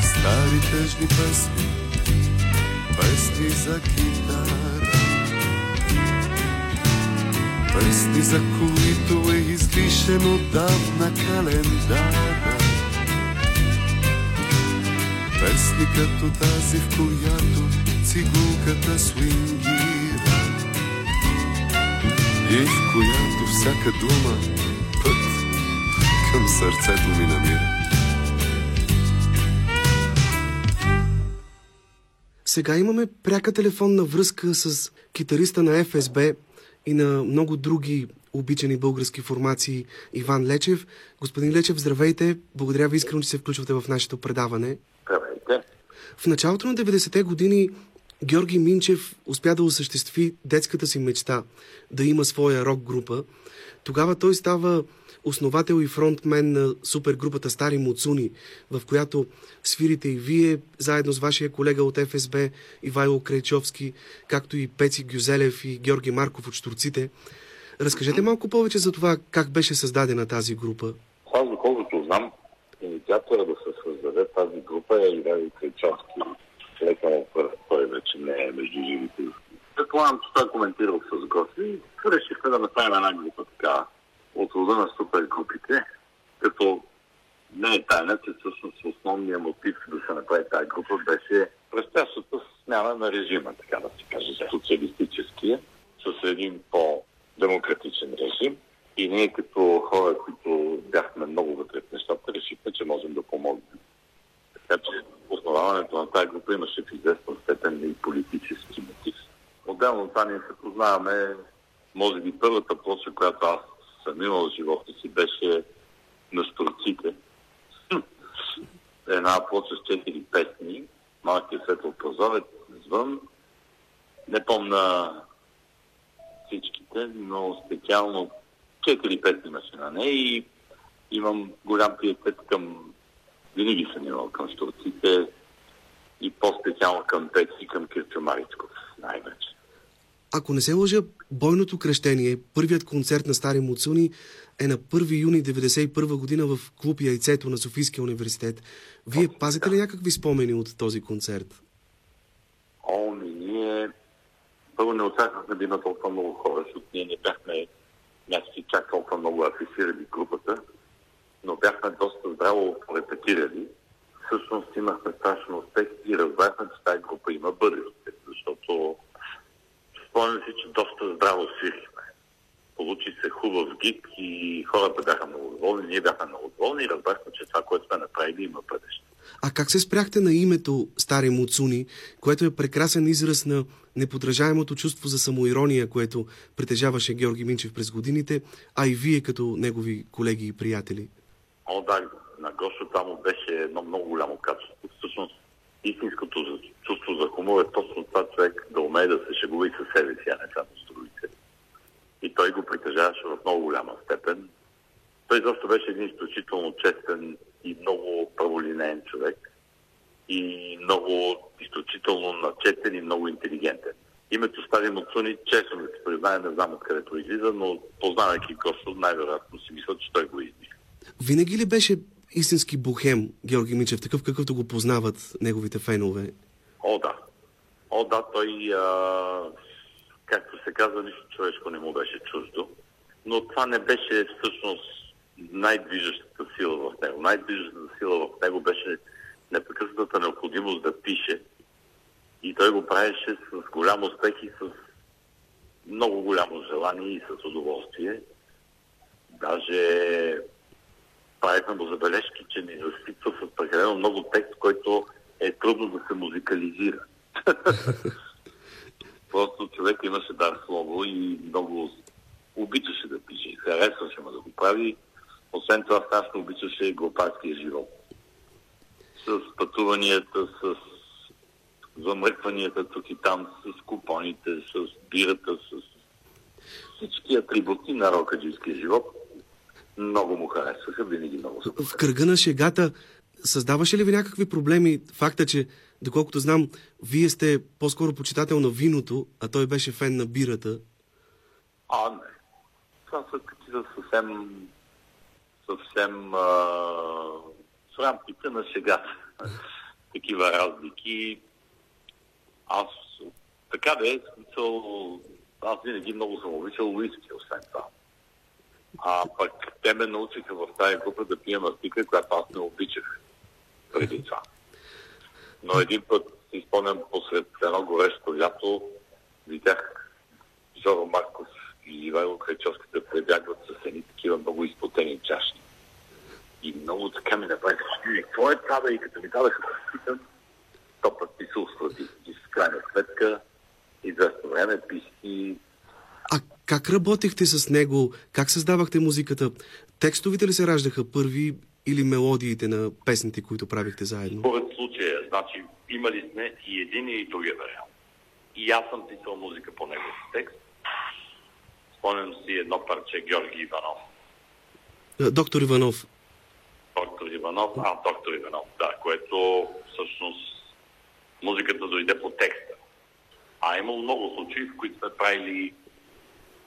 Стари тъжни песни, песни за китара, песни за които е излишен отдавна календара. Песни като тази, в която цигулката свингира и в която всяка дума път към сърцето ми намира. Сега имаме пряка телефонна връзка с китариста на ФСБ и на много други обичани български формации Иван Лечев. Господин Лечев, здравейте! Благодаря ви искрено, че се включвате в нашето предаване. Здравейте. В началото на 90-те години Георги Минчев успя да осъществи детската си мечта да има своя рок група. Тогава той става основател и фронтмен на супергрупата Стари Муцуни, в която свирите и вие, заедно с вашия колега от ФСБ Ивайло Крайчовски, както и Пеци Гюзелев и Георги Марков от Штурците. Разкажете малко повече за това как беше създадена тази група. Аз, доколкото знам, инициатора да се създаде тази група е Ивайло Крайчовски. Лека той вече не е между живите. Предполагам, че той коментирал с гости решихме да направим една група така от рода на супергрупите, като не е тайна, че всъщност основният мотив да се направи тази група беше предстоящата смяна на режима, така да се каже, социалистическия, с един по-демократичен режим. И ние като хора, които бяхме много вътре в нещата, решихме, че можем да помогнем. Така че основаването на тази група имаше в известна степен и политически мотив. Отделно от това ние се познаваме, може би първата плоча, която аз съм имал в живота си, беше на Штурците. Една плоча с четири песни, малкият светъл прозорец, звън. Не помна всичките, но специално четири песни имаше на нея и имам голям приятел към... Винаги съм имал към штурците и по-специално към Пеци към Кирчо Маричков, най-вече. Ако не се лъжа, бойното кръщение, първият концерт на Стари Муцуни е на 1 юни 1991 година в клуб Яйцето на Софийския университет. Вие пазите ли някакви спомени от този концерт? О, ми, ние първо не очаквахме да има толкова много хора, защото ние не бяхме някакси чак толкова много афиширали групата, но бяхме доста здраво репетирали. Всъщност имахме страшно успех и разбрахме, че тази група има бъдеще, защото спомням си, че доста здраво свирихме. Получи се хубав гик и хората бяха много доволни, ние бяхме много доволни и разбрахме, че това, което сме направили, има бъдеще. А как се спряхте на името Стари Муцуни, което е прекрасен израз на неподражаемото чувство за самоирония, което притежаваше Георги Минчев през годините, а и вие като негови колеги и приятели? О, да, на Гошо там беше едно много голямо качество. Всъщност, истинското чувство за хумор е точно това човек да умее да се шегува и със себе си, а не само с другите. И той го притежаваше в много голяма степен. Той защо беше един изключително честен и много праволинеен човек. И много изключително начетен и много интелигентен. Името Стари Мацуни, честно да се призная, не знам откъде произлиза, но познавайки Гошо, най-вероятно си мисля, че той го измисли. Винаги ли беше истински бухем Георги Минчев, такъв какъвто го познават неговите фенове? О, да. О, да, той, а, както се казва, нищо човешко не му беше чуждо. Но това не беше всъщност най-движещата сила в него. Най-движещата сила в него беше непрекъснатата необходимост да пише. И той го правеше с голям успех и с много голямо желание и с удоволствие. Даже правихме му забележки, че ни засипва с прекалено много текст, който е трудно да се музикализира. Просто човек имаше дар слово и много обичаше да пише. Харесваше му да го прави. Освен това, страшно обичаше глупарския живот. С пътуванията, с замръкванията тук и там, с купоните, с бирата, с всички атрибути на рокаджийския живот. Много му харесваха, винаги много се В кръга на шегата създаваше ли ви някакви проблеми факта, че, доколкото знам, вие сте по-скоро почитател на виното, а той беше фен на бирата? А, не. Това са такива съвсем, съвсем а, в рамките на шегата. Такива разлики. Аз така да е, смисъл, аз винаги много съм обичал уиски, освен това. А пък те ме научиха в тази група да пия мастика, която аз не обичах преди това. Но един път си спомням посред едно горещо лято, видях Жоро Марков и Ивайло Крайчовски да пребягват с едни такива много изпотени чаши. И много така ми направиха, «Ей, какво е това, бе?» И като ми дадаха да спитам, то пък ти се услади. И в крайна сметка, известно време писи А как работехте с него? Как създавахте музиката? Текстовите ли се раждаха първи или мелодиите на песните, които правихте заедно? Според случая, значи имали сме и един и другия вариант. И аз съм писал музика по негов текст. Спомням си едно парче Георги Иванов. Доктор Иванов, Доктор Иванов, а, доктор Иванов, да, което всъщност музиката дойде по текста. А имало много случаи, в които сме правили,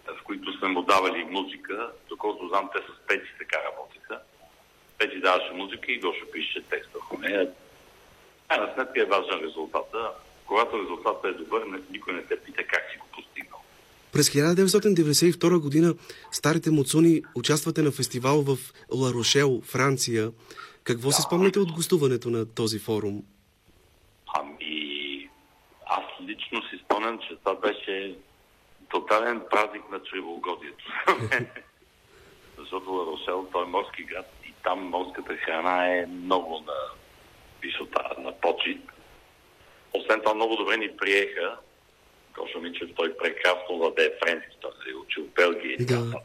в които сме му давали музика, доколкото знам, те с Пеци така работиха. Пеци даваше музика и Гошо пише текст върху нея. Крайна сметка е важен резултата. Когато резултатът е добър, никой не те пита как си го постигнал. през 1992 година старите муцуни участвате на фестивал в Ла Рошел, Франция. Какво си спомняте от гостуването на този форум? Ами, аз лично си спомням, че това беше тотален празник на чревоугодието. Защото Ларосел, той е морски град там морската храна е много на висота, на почет. Освен това много добре ни приеха. Гошо Минчев, той прекрасно владее френски, той се е учил в Белгия и така Да.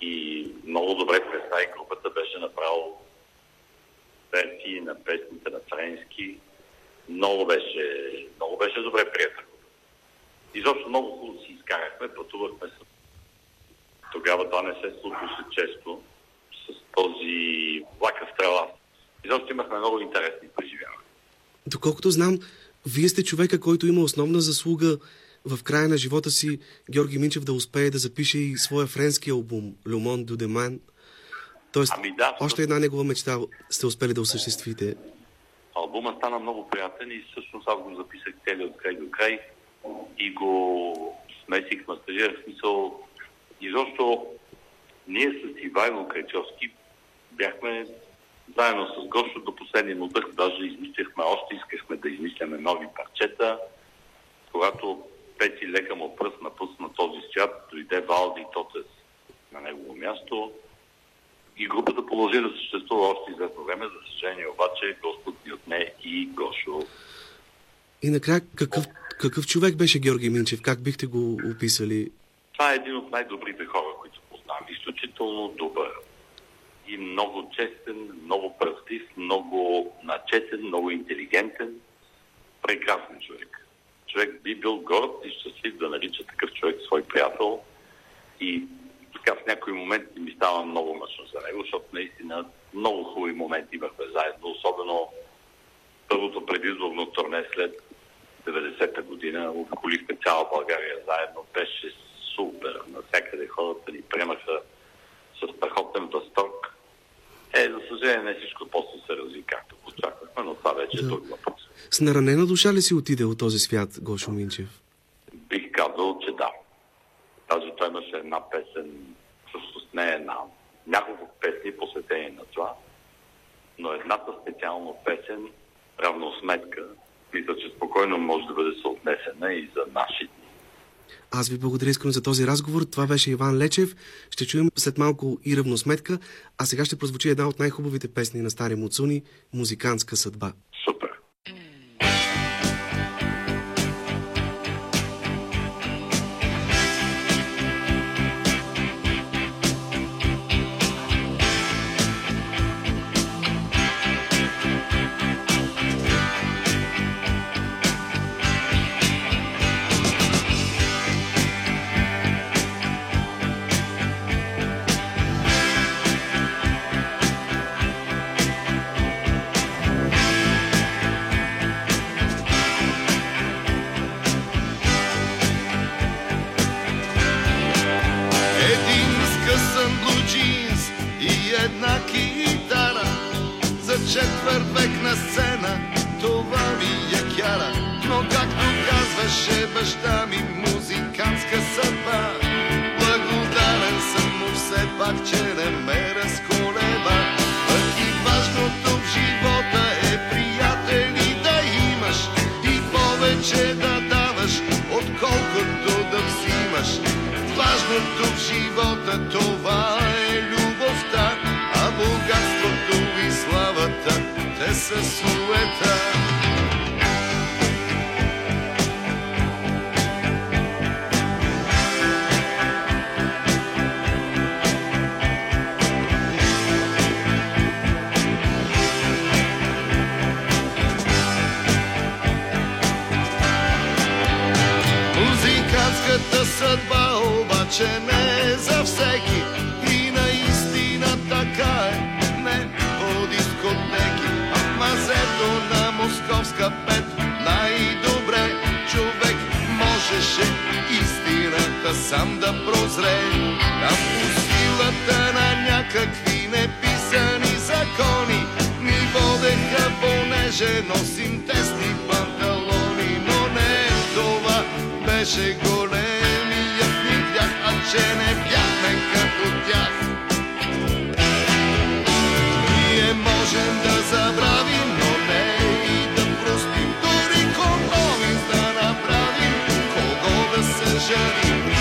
И много добре представи групата, беше направил версии на песните на френски. Много беше, много беше добре приятел. Изобщо много хубаво си изкарахме, пътувахме с... Тогава това не се случваше често този много интересни преживявания. Доколкото знам, вие сте човека, който има основна заслуга в края на живота си Георги Минчев да успее да запише и своя френски албум «Люмон Дудеман». Тоест, Ами да, още една негова мечта сте успели да осъществите. Албума стана много приятен и всъщност аз го записах цели от край до край и го смесих, мастажирах в смисъл. Изобщо ние с Ивайло Кречовски бяхме заедно с Гошо до последния му дъх, даже измисляхме още, искахме да измисляме нови парчета. Когато Пети лека му пръст напусна този свят, дойде Валди Тотес на негово място и групата продължи да съществува още известно време. За съжаление обаче Господ ни отне и Гошо. И накрая, какъв, какъв човек беше Георги Минчев? Как бихте го описали? Това е един от най-добрите хора, които познавам. Изключително добър. И много честен, много правдив, много начетен, много интелигентен. Прекрасен човек. Човек би бил горд и щастлив да нарича такъв човек свой приятел. И така в някои моменти ми става много мъчно за него, защото наистина много хубави моменти имахме заедно, особено първото предизборно турне след 90-та година. Обиколихме цяла България заедно. Беше супер. Навсякъде хората ни приемаха с страхотен възторг. Е, за съжаление, не всичко после се разви както го очаквахме, но това вече е Да. друг въпрос. С наранена душа ли си отиде от този свят, Гошо Минчев? Бих казал, че да. Даже той имаше една песен, всъщност не една, няколко песни посветени на това, но едната специално песен, равносметка, мисля, че спокойно може да бъде съотнесена и за наши дни. Аз ви благодаря искрено за този разговор. Това беше Иван Лечев. Ще чуем след малко и равносметка, а сега ще прозвучи една от най-хубавите песни на Стари Муцуни – «Музикантска съдба». Супер. Са суета. Музикантската съдба обаче не е за всеки пет най-добре човек можеше истината сам да прозре. Там по силата на някакви неписани закони ни водеха, понеже носим тесни панталони, но не това беше големият ни грях, а че не бяхме като тях. Ние можем да забравим, да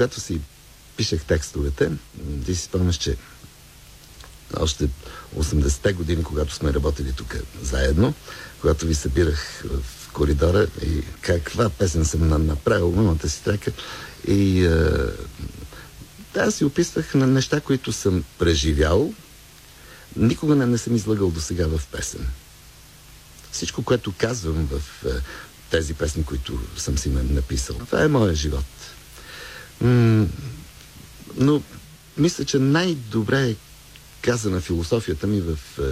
когато си пишех текстовете, ти си спомняш, че още 80-те години, когато сме работили тук заедно, когато ви събирах в коридора и каква песен съм на- направил, мамата си трека. И е, да, си описвах на неща, които съм преживял. Никога не, не съм излагал до сега в песен. Всичко, което казвам в е, тези песни, които съм си на- написал, това е моят живот. Но мисля, че най-добре е казана философията ми в е,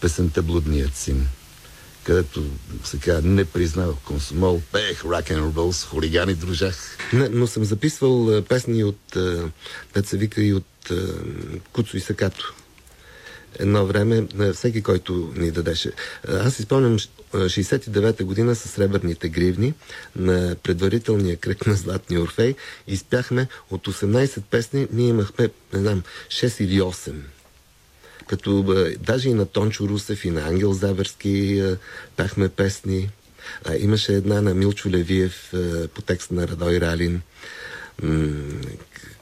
песента Блудният син, където сега не признавах консумол, пеех рак н рол с хулигани дружах. Не, но съм записвал е, песни от, е, се вика и от е, Куцо и Сакато. Едно време, е, всеки, който ни дадеше. Е, Аз спомням ш- е, 69-та година с сребърните гривни на предварителния кръг на Златния Орфей. Изпяхме от 18 песни, ние имахме, не знам, 6 или 8 като даже и на Тончо Русев и на Ангел Забърски е, пяхме песни. А, имаше една на Милчо Левиев по текст на Радой Ралин.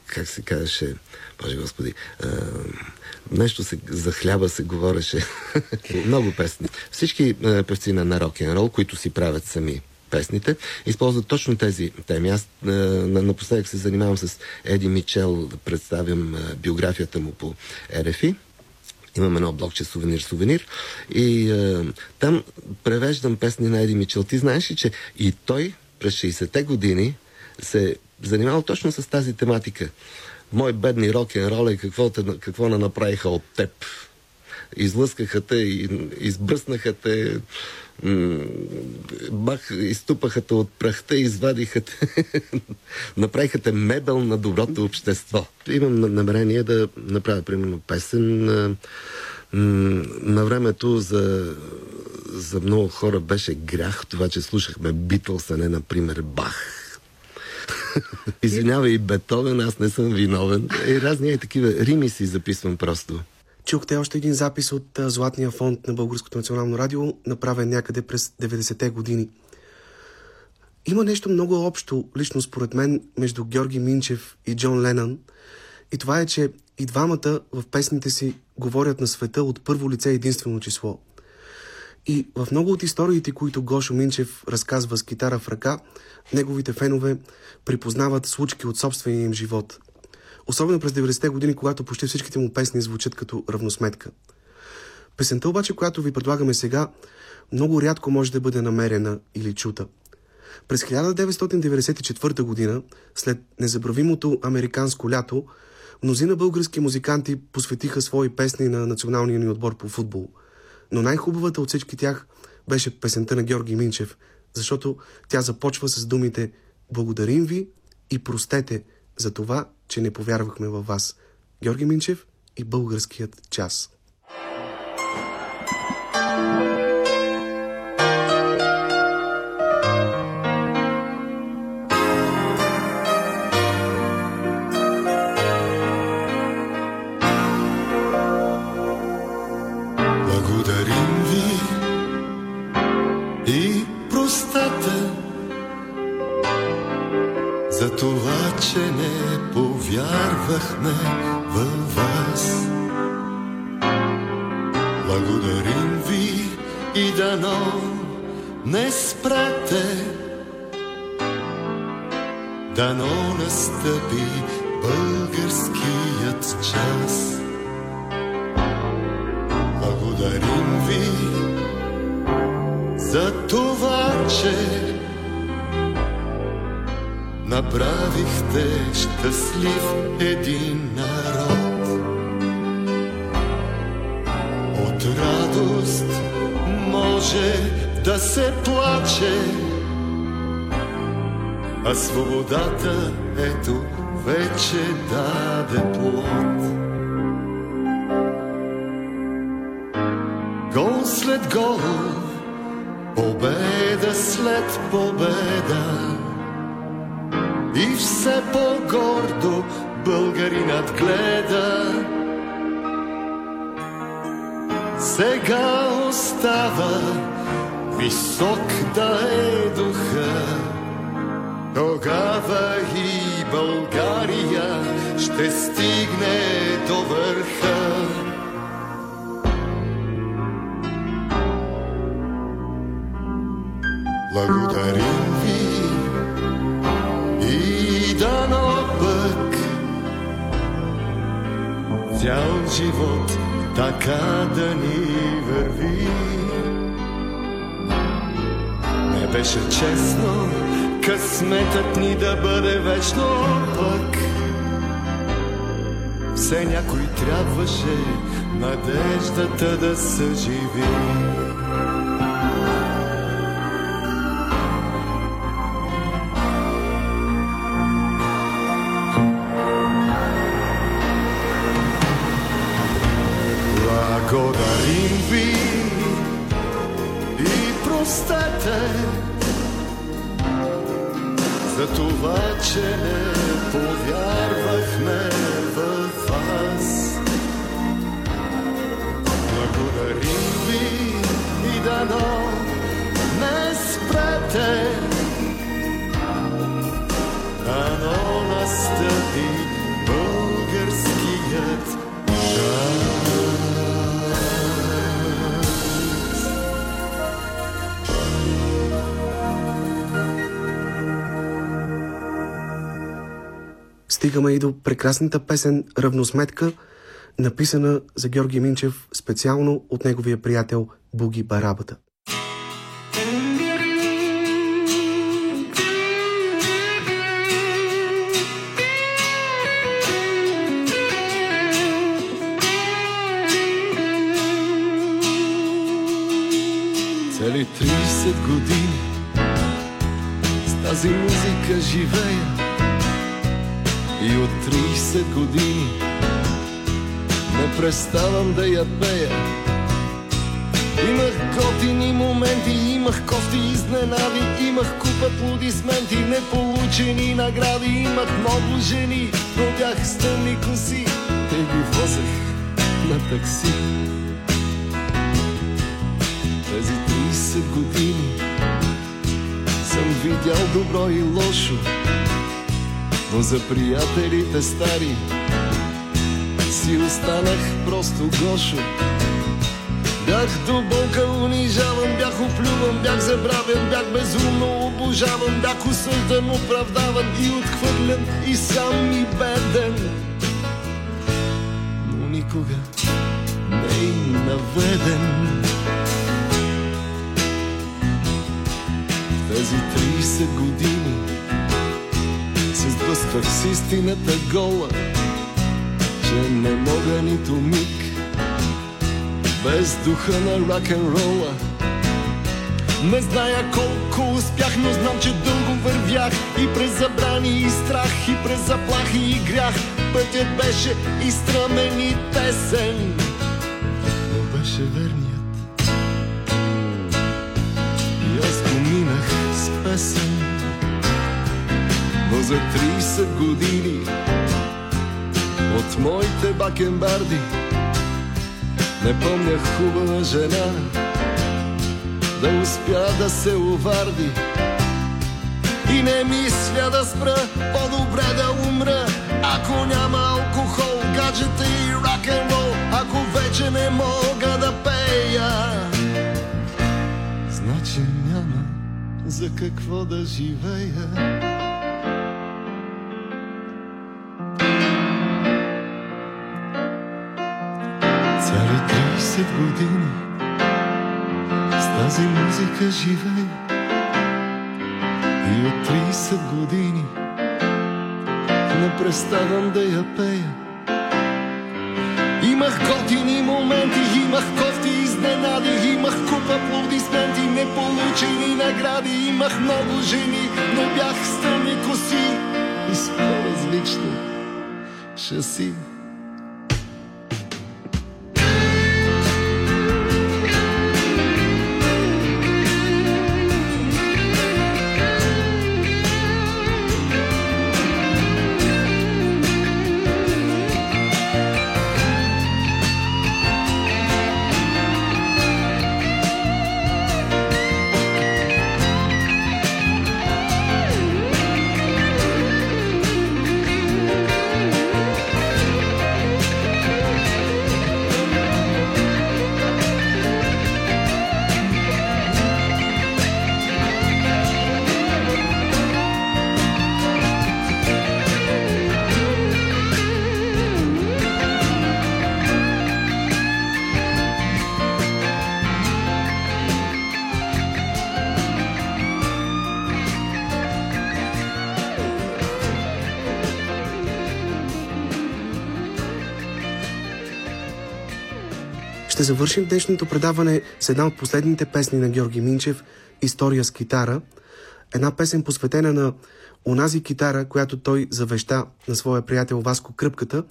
Как се казваше? Боже Господи. е, нещо се, за хляба се говореше. Много песни. Всички е, певци на, на рок-н-рол, които си правят сами песните, използват точно тези теми. Аз на- напоследък се занимавам с Еди Мичел, да представям е, биографията му по РФИ. Имам едно блокче сувенир-сувенир и е, там превеждам песни на Еди Мичел. Ти знаеш ли, че и той през 60-те години се занимавал точно с тази тематика. Мой бедни рок-н-рол и какво, те, какво не направиха от теб. Излъскаха те, избръснаха те, бах, изтупаха те от прахта, извадиха те, направиха те мебел на доброто общество. Имам на- намерение да направя, примерно, песен. На времето за, за много хора беше грях това, че слушахме Битлс, а не, например, Бах. Извинявай, и Бетовен, аз не съм виновен. И разни е такива рими си записвам просто. Чухте още един запис от Златния фонд на Българското национално радио, направен някъде през 90-те години. Има нещо много общо, лично според мен, между Георги Минчев и Джон Ленън. И това е, че и двамата в песните си говорят на света от първо лице единствено число. И в много от историите, които Гошо Минчев разказва с китара в ръка, неговите фенове припознават случки от собствения им живот. Особено през 90-те години, когато почти всичките му песни звучат като равносметка. Песента обаче, която ви предлагаме сега, много рядко може да бъде намерена или чута. През 1994 година, след незабравимото американско лято, мнозина български музиканти посветиха свои песни на националния ни отбор по футбол. Но най-хубавата от всички тях беше песента на Георги Минчев, защото тя започва с думите «Благодарим ви и простете за това, че не повярвахме във вас». Георги Минчев и българският час. Благодарим че не повярвахме във вас. Благодарим ви и дано не спрете, дано настъпи българският час. Благодарим ви за това, че направихте щастлив един народ. От радост може да се плаче, а свободата ето вече даде плод. Гол след гол, победа след победа все по-гордо българинът гледа. Сега остава висок да е духа, тогава и България ще стигне до върха. Благодаря. Живот така да ни върви. Не беше честно късметът ни да бъде вечно пък. Все някой трябваше надеждата да съживи. Благодарим това, Стигаме и до прекрасната песен Равносметка, написана за Георги Минчев специално от неговия приятел Буги Барабата. Цели 30 години с тази музика живея и от 30 години не преставам да я пея. Имах готини моменти, имах кофти изненади, имах куп аплодисменти, неполучени награди, имах много жени, но бях с коси и ги возех на такси. Тези 30 години съм видял добро и лошо, но за приятелите стари си останах просто гошо. Бях до болка унижаван, бях оплюван, бях забравен, бях безумно обожаван, бях осъждан, оправдаван и отхвърлен и сам и беден. Но никога не и наведен. Тези 30 години сблъсквах с истината гола, че не мога нито миг без духа на рок-н-рола. Не зная колко успях, но знам, че дълго вървях и през забрани и страх, и през заплахи и грях. Пътят беше и стръмен и тесен, но беше верният. За 30 години от моите бакенбарди не помня хубава жена да успя да се уварди. И не мисля да спра, по-добре да умра, ако няма алкохол, гаджета и рок-н-рол, ако вече не мога да пея. Значи няма за какво да живея. 30 години с тази музика живей и от 30 години не преставам да я пея. Имах готини моменти, имах кофти изненади, имах куп аплодисменти, неполучени награди, имах много жени, но бях с коси и с по-различно шаси. Завършим днешното предаване с една от последните песни на Георги Минчев «История с китара». Една песен посветена на онази китара, която той завеща на своя приятел Васко Кръпката,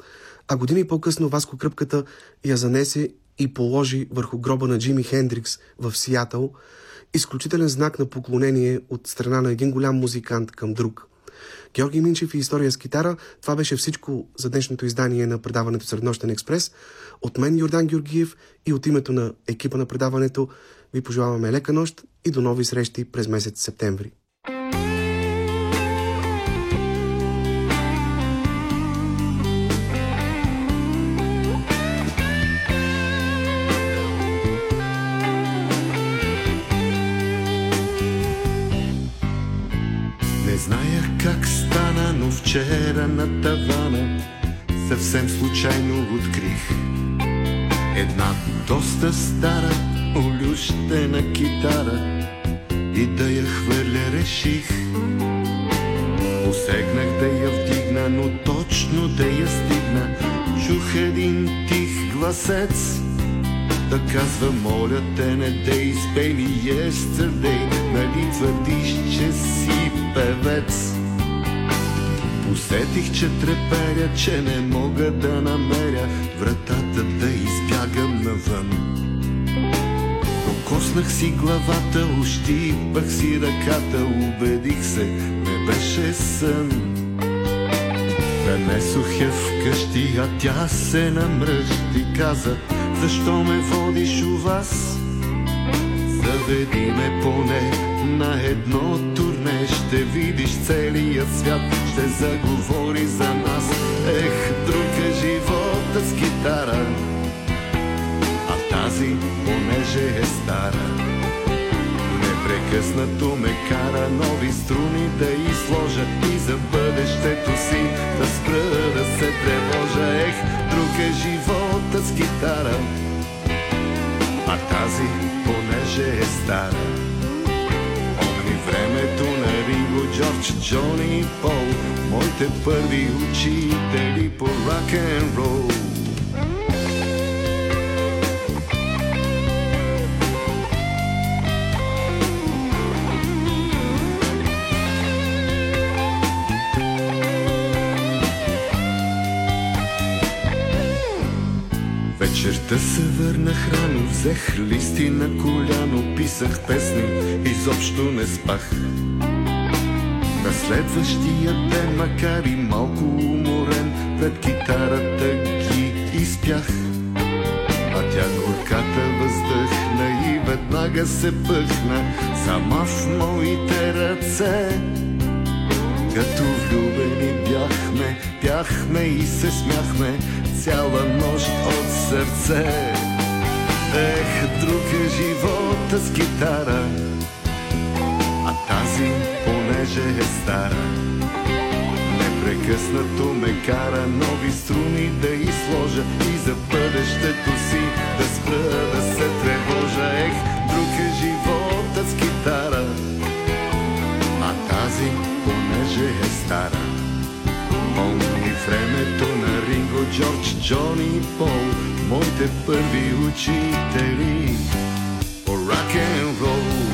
а години по-късно Васко Кръпката я занесе и положи върху гроба на Джими Хендрикс в Сиатъл, изключителен знак на поклонение от страна на един голям музикант към друг. Георги Минчев и история с китара. Това беше всичко за днешното издание на предаването Среднощен експрес. От мен Йордан Георгиев и от името на екипа на предаването ви пожелаваме лека нощ и до нови срещи през месец септември. Вчера на тавана съвсем случайно открих една доста стара олющена китара и да я хвърля реших. Посегнах да я вдигна, но точно да я стигна. Чух един тих гласец да казва, моля те, не дей спей ми yesterday, нали твърдиш, че си певец. Усетих, че треперя, че не мога да намеря вратата да избягам навън. Докоснах си главата, ущипах си ръката, убедих се, не беше сън. Пренесох я вкъщи, а тя се намръщи, каза, защо ме водиш у вас? Заведи ме поне на едно турне, ще видиш целия свят, ще заговори за нас. Ех, друг е живота с китара, а тази, понеже е стара, непрекъснато ме кара нови струни да изложа и за бъдещето си да спра да се тревожа. Ех, друг е живота с китара, а тази, понеже е стара. Помни времето на Ринго, Джордж, Джони и Пол, моите първи учители по рок-н-рол. Вечерта се върнах рано, взех листи на коляно, писах песни, изобщо не спах. На следващия ден, макар и малко уморен, пред китарата ги изпях. А тя горката въздъхна и веднага се пъхна сама в моите ръце. Като влюбени бяхме, пяхме и се смяхме цяла нощ от сърце. Ех, друг е живота с китара, а тази, понеже е стара, непрекъснато ме кара нови струни да изложа и за бъдещето си да спра да се тревожа. Ех, друг е живота с китара, а тази, понеже е стара. Помни времето на Ринго, Джордж, Джони и Пол, моите първи учители по рок-н-рол.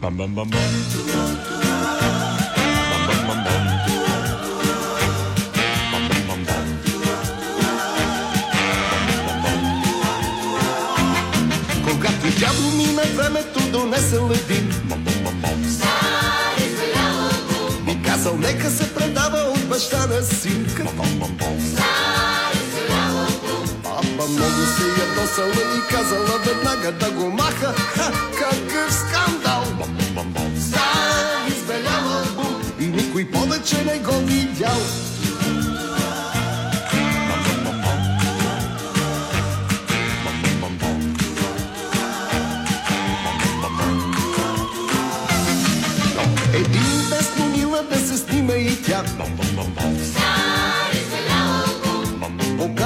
Bam bam bam bam. Bam нека се предава от баща на синка. Папа много се ядосала и казала веднага да го маха. Ха, какъв скандал! Стар избелял албум и никой повече не го видял.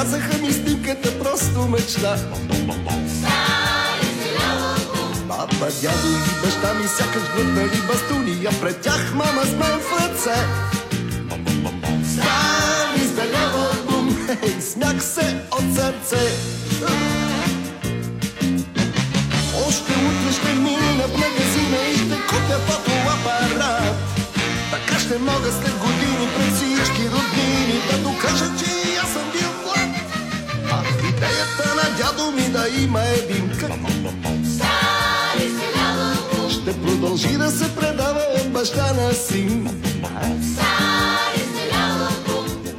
Показаха ми снимката просто мечта. Папа, дядо и баща ми сякаш глътнали бастуни, а пред тях мама с мен в ръце. Стан избелява бум, хей, смях се от сърце. Още утре ще мина в магазина и ще купя фотоапарат. Така ще мога след години пред всички роднини да докажа, че и аз съм бил идеята на дядо ми да има един ще продължи да се предава от баща на син.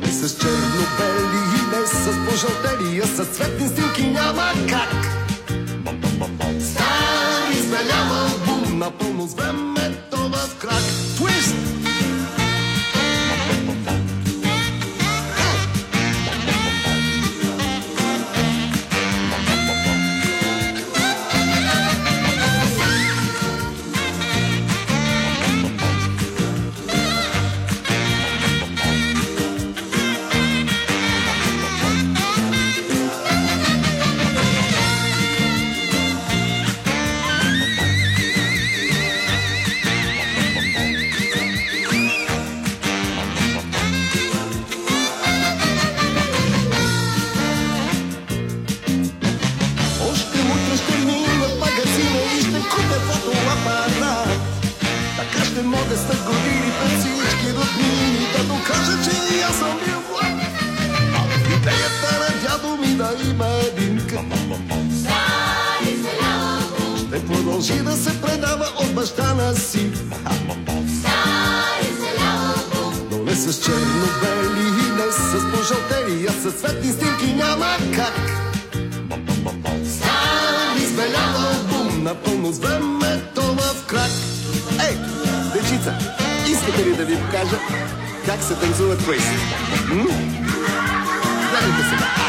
Не с черно-бели и не с пожълтели, а с цветни снимки няма как. Стар избелява бум, напълно с времето продължи да се предава от баща на си. Но не с черно-бели и не с пожълтели, а с цветни снимки няма как. Стан избелява бум, напълно с времето в крак. Ей, дечица, искате ли да ви покажа как се танцува твист? М? Гледайте сега.